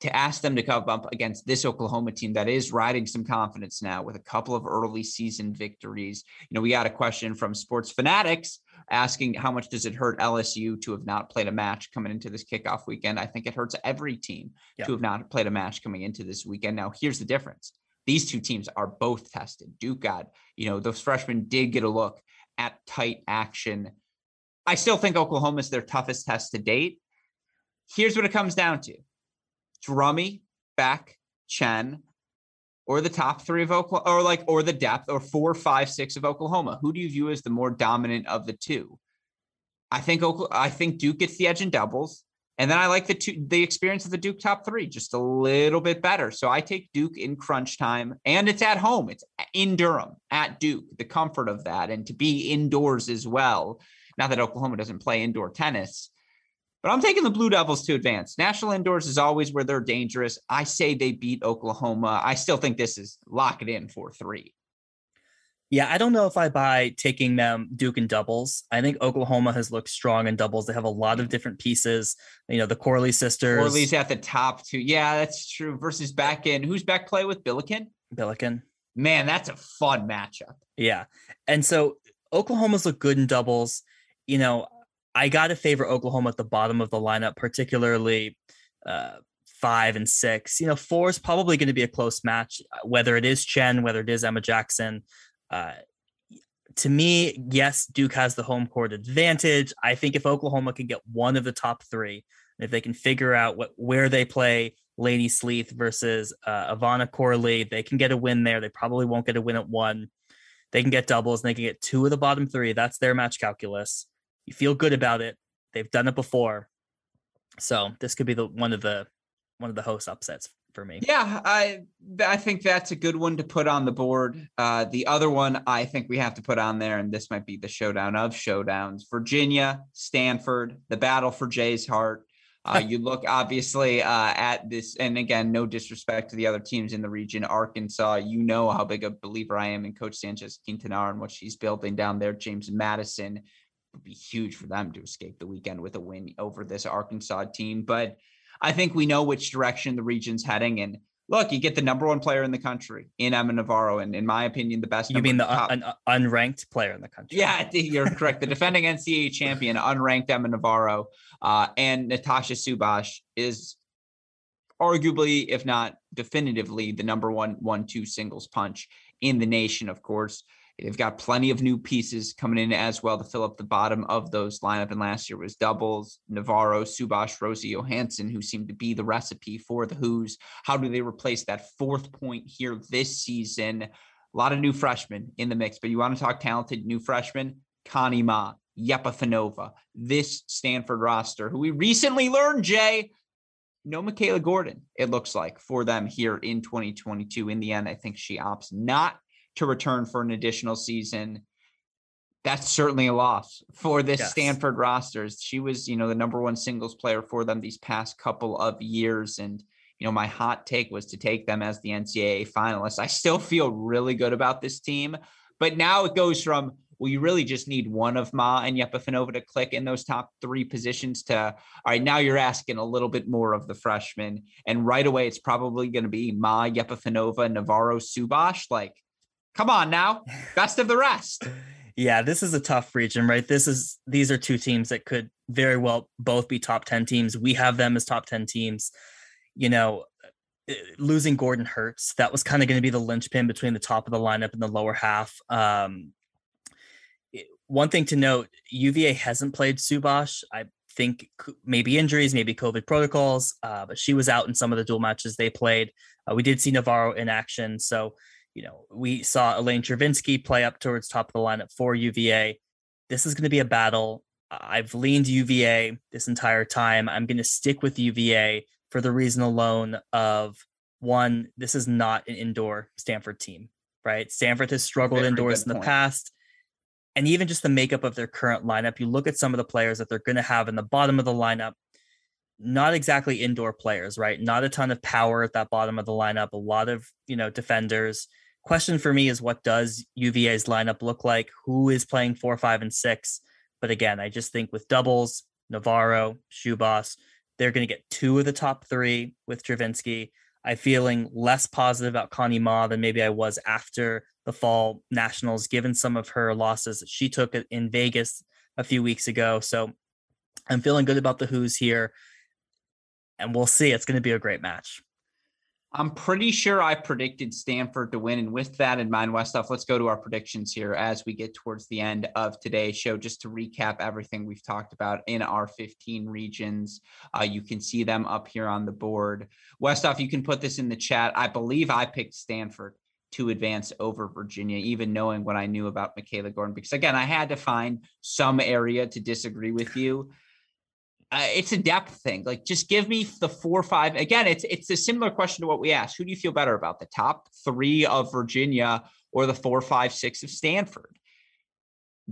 to ask them to come up against this Oklahoma team that is riding some confidence now with a couple of early season victories. You know, we got a question from Sports Fanatics asking how much does it hurt LSU to have not played a match coming into this kickoff weekend? I think it hurts every team yeah. to have not played a match coming into this weekend. Now, here's the difference. These two teams are both tested. Duke got, you know, those freshmen did get a look at tight action. I still think Oklahoma is their toughest test to date. Here's what it comes down to Drummy, Beck, Chen, or the top three of Oklahoma, or like, or the depth, or four, five, six of Oklahoma? Who do you view as the more dominant of the two? I think Oklahoma, I think Duke gets the edge in doubles, and then I like the two the experience of the Duke top three just a little bit better. So I take Duke in crunch time, and it's at home. It's in Durham at Duke. The comfort of that, and to be indoors as well. Not that Oklahoma doesn't play indoor tennis, but I'm taking the Blue Devils to advance. National indoors is always where they're dangerous. I say they beat Oklahoma. I still think this is lock it in for three. Yeah, I don't know if I buy taking them Duke in doubles. I think Oklahoma has looked strong in doubles. They have a lot of different pieces. You know, the Corley sisters. Corley's at the top too. Yeah, that's true. Versus back in who's back play with Bilokin? Bilokin. Man, that's a fun matchup. Yeah. And so Oklahoma's look good in doubles. You know, I got to favor Oklahoma at the bottom of the lineup, particularly uh, five and six. You know, four is probably going to be a close match, uh, whether it is Chen, whether it is Emma Jackson. Uh, to me, yes, Duke has the home court advantage. I think if Oklahoma can get one of the top three, if they can figure out what where they play Layne Sleeth versus uh, Ivana Corley, they can get a win there. They probably won't get a win at one. They can get doubles and they can get two of the bottom three. That's their match calculus. You feel good about it. They've done it before. So this could be the one of the one of the host upsets for me. Yeah, I I think that's a good one to put on the board. Uh, the other one I think we have to put on there, and this might be the showdown of showdowns: Virginia, Stanford, the battle for Jay's heart. Uh, you look obviously uh, at this, and again, no disrespect to the other teams in the region. Arkansas, you know how big a believer I am in Coach Sanchez Quintanar and what she's building down there. James Madison, would be huge for them to escape the weekend with a win over this Arkansas team. But I think we know which direction the region's heading. And look, you get the number one player in the country in Emma Navarro, and in my opinion, the best. You mean the top... un- unranked player in the country? Yeah, you're correct. The defending NCAA champion, unranked Emma Navarro, uh, and Natasha Subhash is arguably, if not definitively, the number one one-two singles punch in the nation. Of course, They've got plenty of new pieces coming in as well to fill up the bottom of those lineup. And last year was doubles, Navarro, Subhash, Rosie Johansson, who seemed to be the recipe for the Hoos. How do they replace that fourth point here this season? A lot of new freshmen in the mix, but you want to talk talented new freshmen? Connie Ma, Yepifanova, this Stanford roster, who we recently learned, Jay, no Michaela Gordon, it looks like, for them here in 2022. In the end, I think she opts not to return for an additional season. That's certainly a loss for this yes. Stanford rosters. She was, you know, the number one singles player for them these past couple of years. And, you know, my hot take was to take them as the NCAA finalists. I still feel really good about this team, but now it goes from well, you really just need one of Ma and Yepifanova to click in those top three positions to, all right, now you're asking a little bit more of the freshmen. And right away, it's probably going to be Ma, Yepifanova, Navarro, Subhash. Like, Come on now, best of the rest. yeah, this is a tough region, right? This is these are two teams that could very well both be top 10 teams. We have them as top 10 teams. You know, eh, losing Gordon hurts. That was kind of going to be the linchpin between the top of the lineup and the lower half. Um, eh, one thing to note UVA hasn't played Subhash. I think maybe injuries, maybe COVID protocols, uh, but she was out in some of the dual matches they played. Uh, we did see Navarro in action. So you know, we saw Elaine Chervinsky play up towards top of the lineup for UVA. This is going to be a battle. I've leaned UVA this entire time. I'm going to stick with UVA for the reason alone of one, this is not an indoor Stanford team, right? Stanford has struggled Very indoors in the point. past. And even just the makeup of their current lineup, you look at some of the players that they're going to have in the bottom of the lineup, not exactly indoor players, right? Not a ton of power at that bottom of the lineup, a lot of, you know, defenders question for me is what does UVA's lineup look like? Who is playing four, five, and six? But again, I just think with doubles, Navarro, Subhash, they're going to get two of the top three with Chervinsky. I'm feeling less positive about Connie Ma than maybe I was after the fall nationals, given some of her losses that she took in Vegas a few weeks ago. So I'm feeling good about the Hoos here. And we'll see. It's going to be a great match. I'm pretty sure I predicted Stanford to win. And with that in mind, Westoff, let's go to our predictions here as we get towards the end of today's show. Just to recap everything we've talked about in our 15 regions, uh, you can see them up here on the board. Westoff, you can put this in the chat. I believe I picked Stanford to advance over Virginia, even knowing what I knew about Michaela Gordon, because again, I had to find some area to disagree with you uh, it's a depth thing. Like, just give me the four five. Again, it's it's a similar question to what we asked. Who do you feel better about, the top three of Virginia or the four, five, six of Stanford?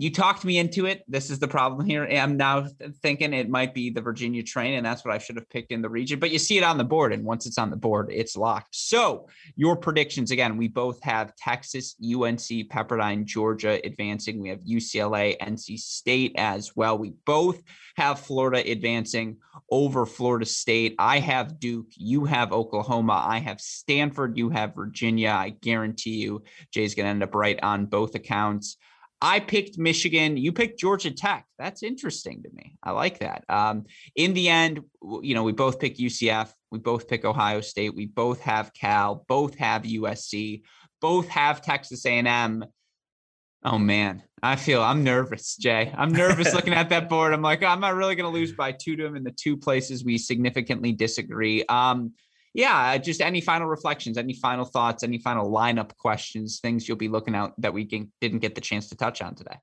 You talked me into it. This is the problem here. I'm now thinking it might be the Virginia train, and that's what I should have picked in the region. But you see it on the board, and once it's on the board, it's locked. So your predictions again, we both have Texas, UNC, Pepperdine, Georgia advancing. We have UCLA, NC State as well. We both have Florida advancing over Florida State. I have Duke. You have Oklahoma. I have Stanford. You have Virginia. I guarantee you, Jay's going to end up right on both accounts. I picked Michigan. You picked Georgia Tech. That's interesting to me. I like that. Um, in the end, you know, we both pick UCF. We both pick Ohio State. We both have Cal. Both have USC. Both have Texas A&M. Oh man, I feel I'm nervous, Jay. I'm nervous looking at that board. I'm like, I'm not really going to lose by two to them in the two places we significantly disagree. Um, yeah, just any final reflections, any final thoughts, any final lineup questions, things you'll be looking out that we didn't get the chance to touch on today.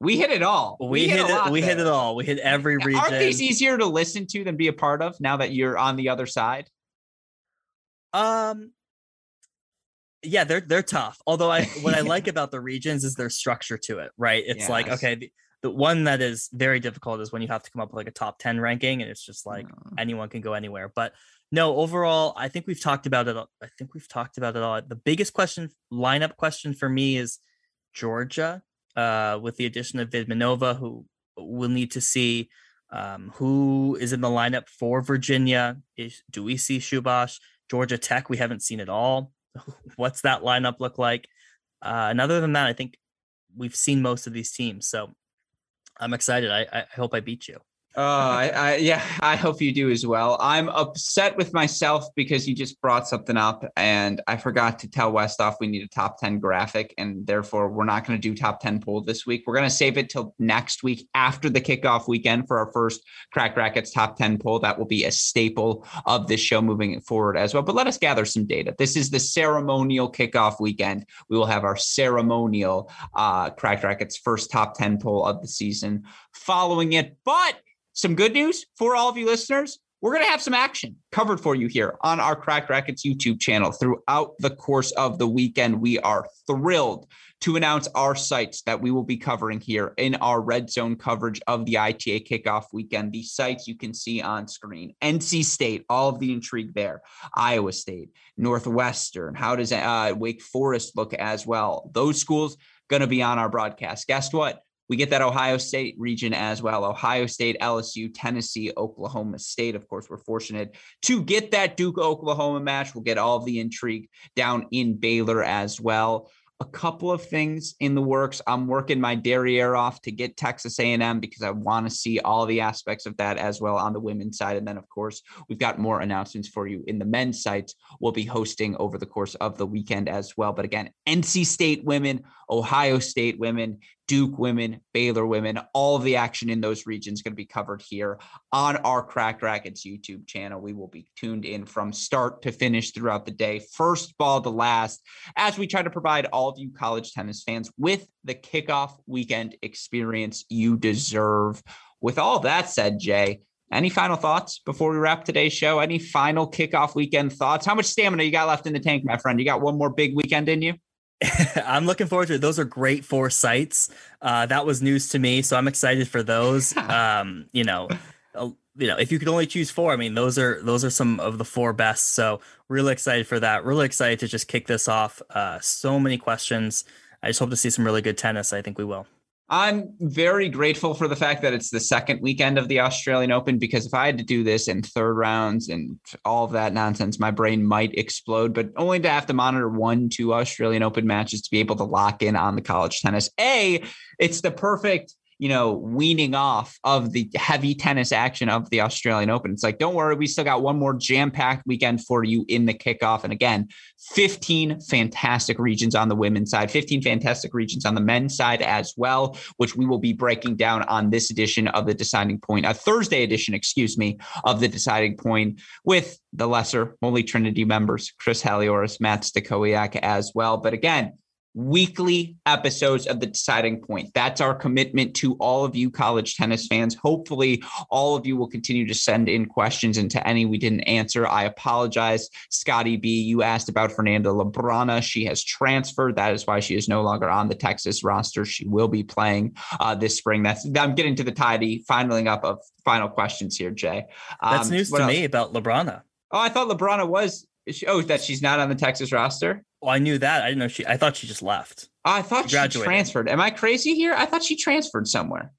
We hit it all. We, we hit, hit it. We there. hit it all. We hit every region. Aren't these easier to listen to than be a part of now that you're on the other side? Um, yeah, they're they're tough. Although I what I like about the regions is their structure to it. Right? It's yes. like okay, the one that is very difficult is when you have to come up with like a top 10 ranking and it's just like mm. anyone can go anywhere but no overall i think we've talked about it i think we've talked about it all the biggest question lineup question for me is georgia uh, with the addition of vidmanova who we'll need to see Um, who is in the lineup for Virginia? Is do we see Subhash? Georgia Tech, we haven't seen it all. What's that lineup look like? Uh, and other than that, I think we've seen most of these teams. So I'm excited. I, I hope I beat you. Uh, I, I, yeah, I hope you do as well. I'm upset with myself because you just brought something up, and I forgot to tell Westoff we need a top ten graphic, and therefore we're not going to do top ten poll this week. We're going to save it till next week after the kickoff weekend for our first Cracked Racquets top ten poll. That will be a staple of this show moving forward as well. But let us gather some data. This is the ceremonial kickoff weekend. We will have our ceremonial uh, Cracked Racquets first top ten poll of the season following it, but some good news for all of you listeners. We're going to have some action covered for you here on our Cracked Racquets YouTube channel throughout the course of the weekend. We are thrilled to announce our sites that we will be covering here in our red zone coverage of the ITA kickoff weekend. These sites you can see on screen NC State, all of the intrigue there, Iowa State, Northwestern. How does uh, Wake Forest look as well? Those schools going to be on our broadcast. Guess what? We get that Ohio State region as well. Ohio State, LSU, Tennessee, Oklahoma State. Of course, we're fortunate to get that Duke Oklahoma match. We'll get all the intrigue down in Baylor as well a couple of things in the works. I'm working my derriere off to get Texas A&M because I want to see all the aspects of that as well on the women's side. And then, of course, we've got more announcements for you in the men's sites. We'll be hosting over the course of the weekend as well. But again, NC State women, Ohio State women, Duke women, Baylor women, all of the action in those regions going to be covered here on our Cracked Racquets YouTube channel. We will be tuned in from start to finish throughout the day, first ball to last, as we try to provide all of you college tennis fans with the kickoff weekend experience you deserve. With all that said, Jay, any final thoughts before we wrap today's show? Any final kickoff weekend thoughts? How much stamina you got left in the tank, my friend? You got one more big weekend in you? I'm looking forward to it. Those are great four sites. Uh, that was news to me, so I'm excited for those. um, you know, uh, you know, if you could only choose four, I mean, those are those are some of the four best. So really excited for that. Really excited to just kick this off. Uh, so many questions. I just hope to see some really good tennis. I think we will. I'm very grateful for the fact that it's the second weekend of the Australian Open because if I had to do this in third rounds and all of that nonsense, my brain might explode. But only to have to monitor one, two Australian Open matches to be able to lock in on the college tennis. A, it's the perfect you know, weaning off of the heavy tennis action of the Australian Open. It's like, don't worry, we still got one more jam packed weekend for you in the kickoff. And again, 15 fantastic regions on the women's side, 15 fantastic regions on the men's side as well, which we will be breaking down on this edition of the deciding point, a Thursday edition, excuse me, of the deciding point with the lesser Holy Trinity members, Chris Halioris, Matt Stakowiak as well. But again, weekly episodes of the deciding point. That's our commitment to all of you college tennis fans. Hopefully, all of you will continue to send in questions into any we didn't answer. I apologize. Scotty B, you asked about Fernanda Lebrana. She has transferred. That is why she is no longer on the Texas roster. She will be playing uh, this spring. That's I'm getting to the tidy, finaling up of final questions here, Jay. Um, That's news to else? me about Lebrana. Oh, I thought Lebrana was. Oh, that she's not on the Texas roster. Well, I knew that. I didn't know she. I thought she just left. I thought she, she transferred. Am I crazy here? I thought she transferred somewhere.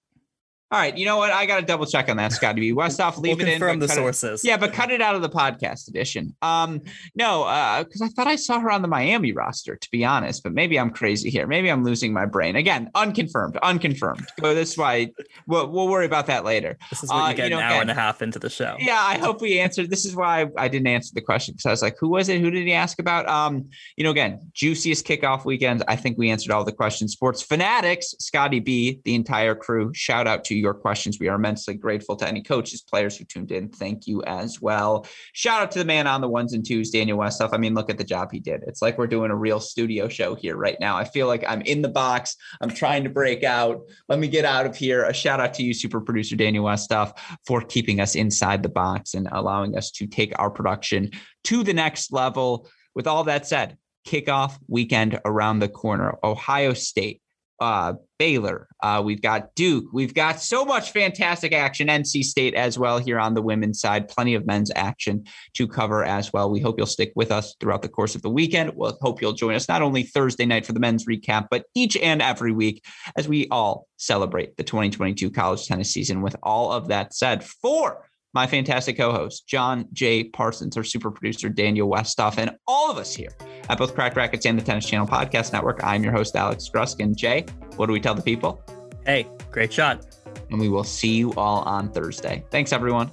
All right, you know what? I got to double check on that, Scotty B. Westoff, leave we'll it in. From the sources. It, yeah, but cut it out of the podcast edition. Um, no, because uh, I thought I saw her on the Miami roster, to be honest. But maybe I'm crazy here. Maybe I'm losing my brain again. Unconfirmed. Unconfirmed. So this is why we'll, we'll worry about that later. This is what uh, you get you know, an hour and a half into the show. Yeah, I hope we answered. This is why I didn't answer the question because I was like, who was it? Who did he ask about? Um, you know, again, juiciest kickoff weekend. I think we answered all the questions. Sports fanatics, Scotty B, the entire crew. Shout out to your questions. We are immensely grateful to any coaches, players who tuned in. Thank you as well. Shout out to the man on the ones and twos, Daniel Westoff. I mean, look at the job he did. It's like we're doing a real studio show here right now. I feel like I'm in the box. I'm trying to break out. Let me get out of here. A shout out to you, super producer Daniel Westoff, for keeping us inside the box and allowing us to take our production to the next level. With all that said, kickoff weekend around the corner. Ohio State uh, Baylor. Uh, we've got Duke. We've got so much fantastic action. NC State as well here on the women's side. Plenty of men's action to cover as well. We hope you'll stick with us throughout the course of the weekend. We'll hope you'll join us not only Thursday night for the men's recap, but each and every week as we all celebrate the 2022 college tennis season. With all of that said, for my fantastic co-host, John J. Parsons, our super producer, Daniel Westoff, and all of us here at both Cracked Racquets and the Tennis Channel Podcast Network. I'm your host, Alex Gruskin. Jay, what do we tell the people? Hey, great shot. And we will see you all on Thursday. Thanks, everyone.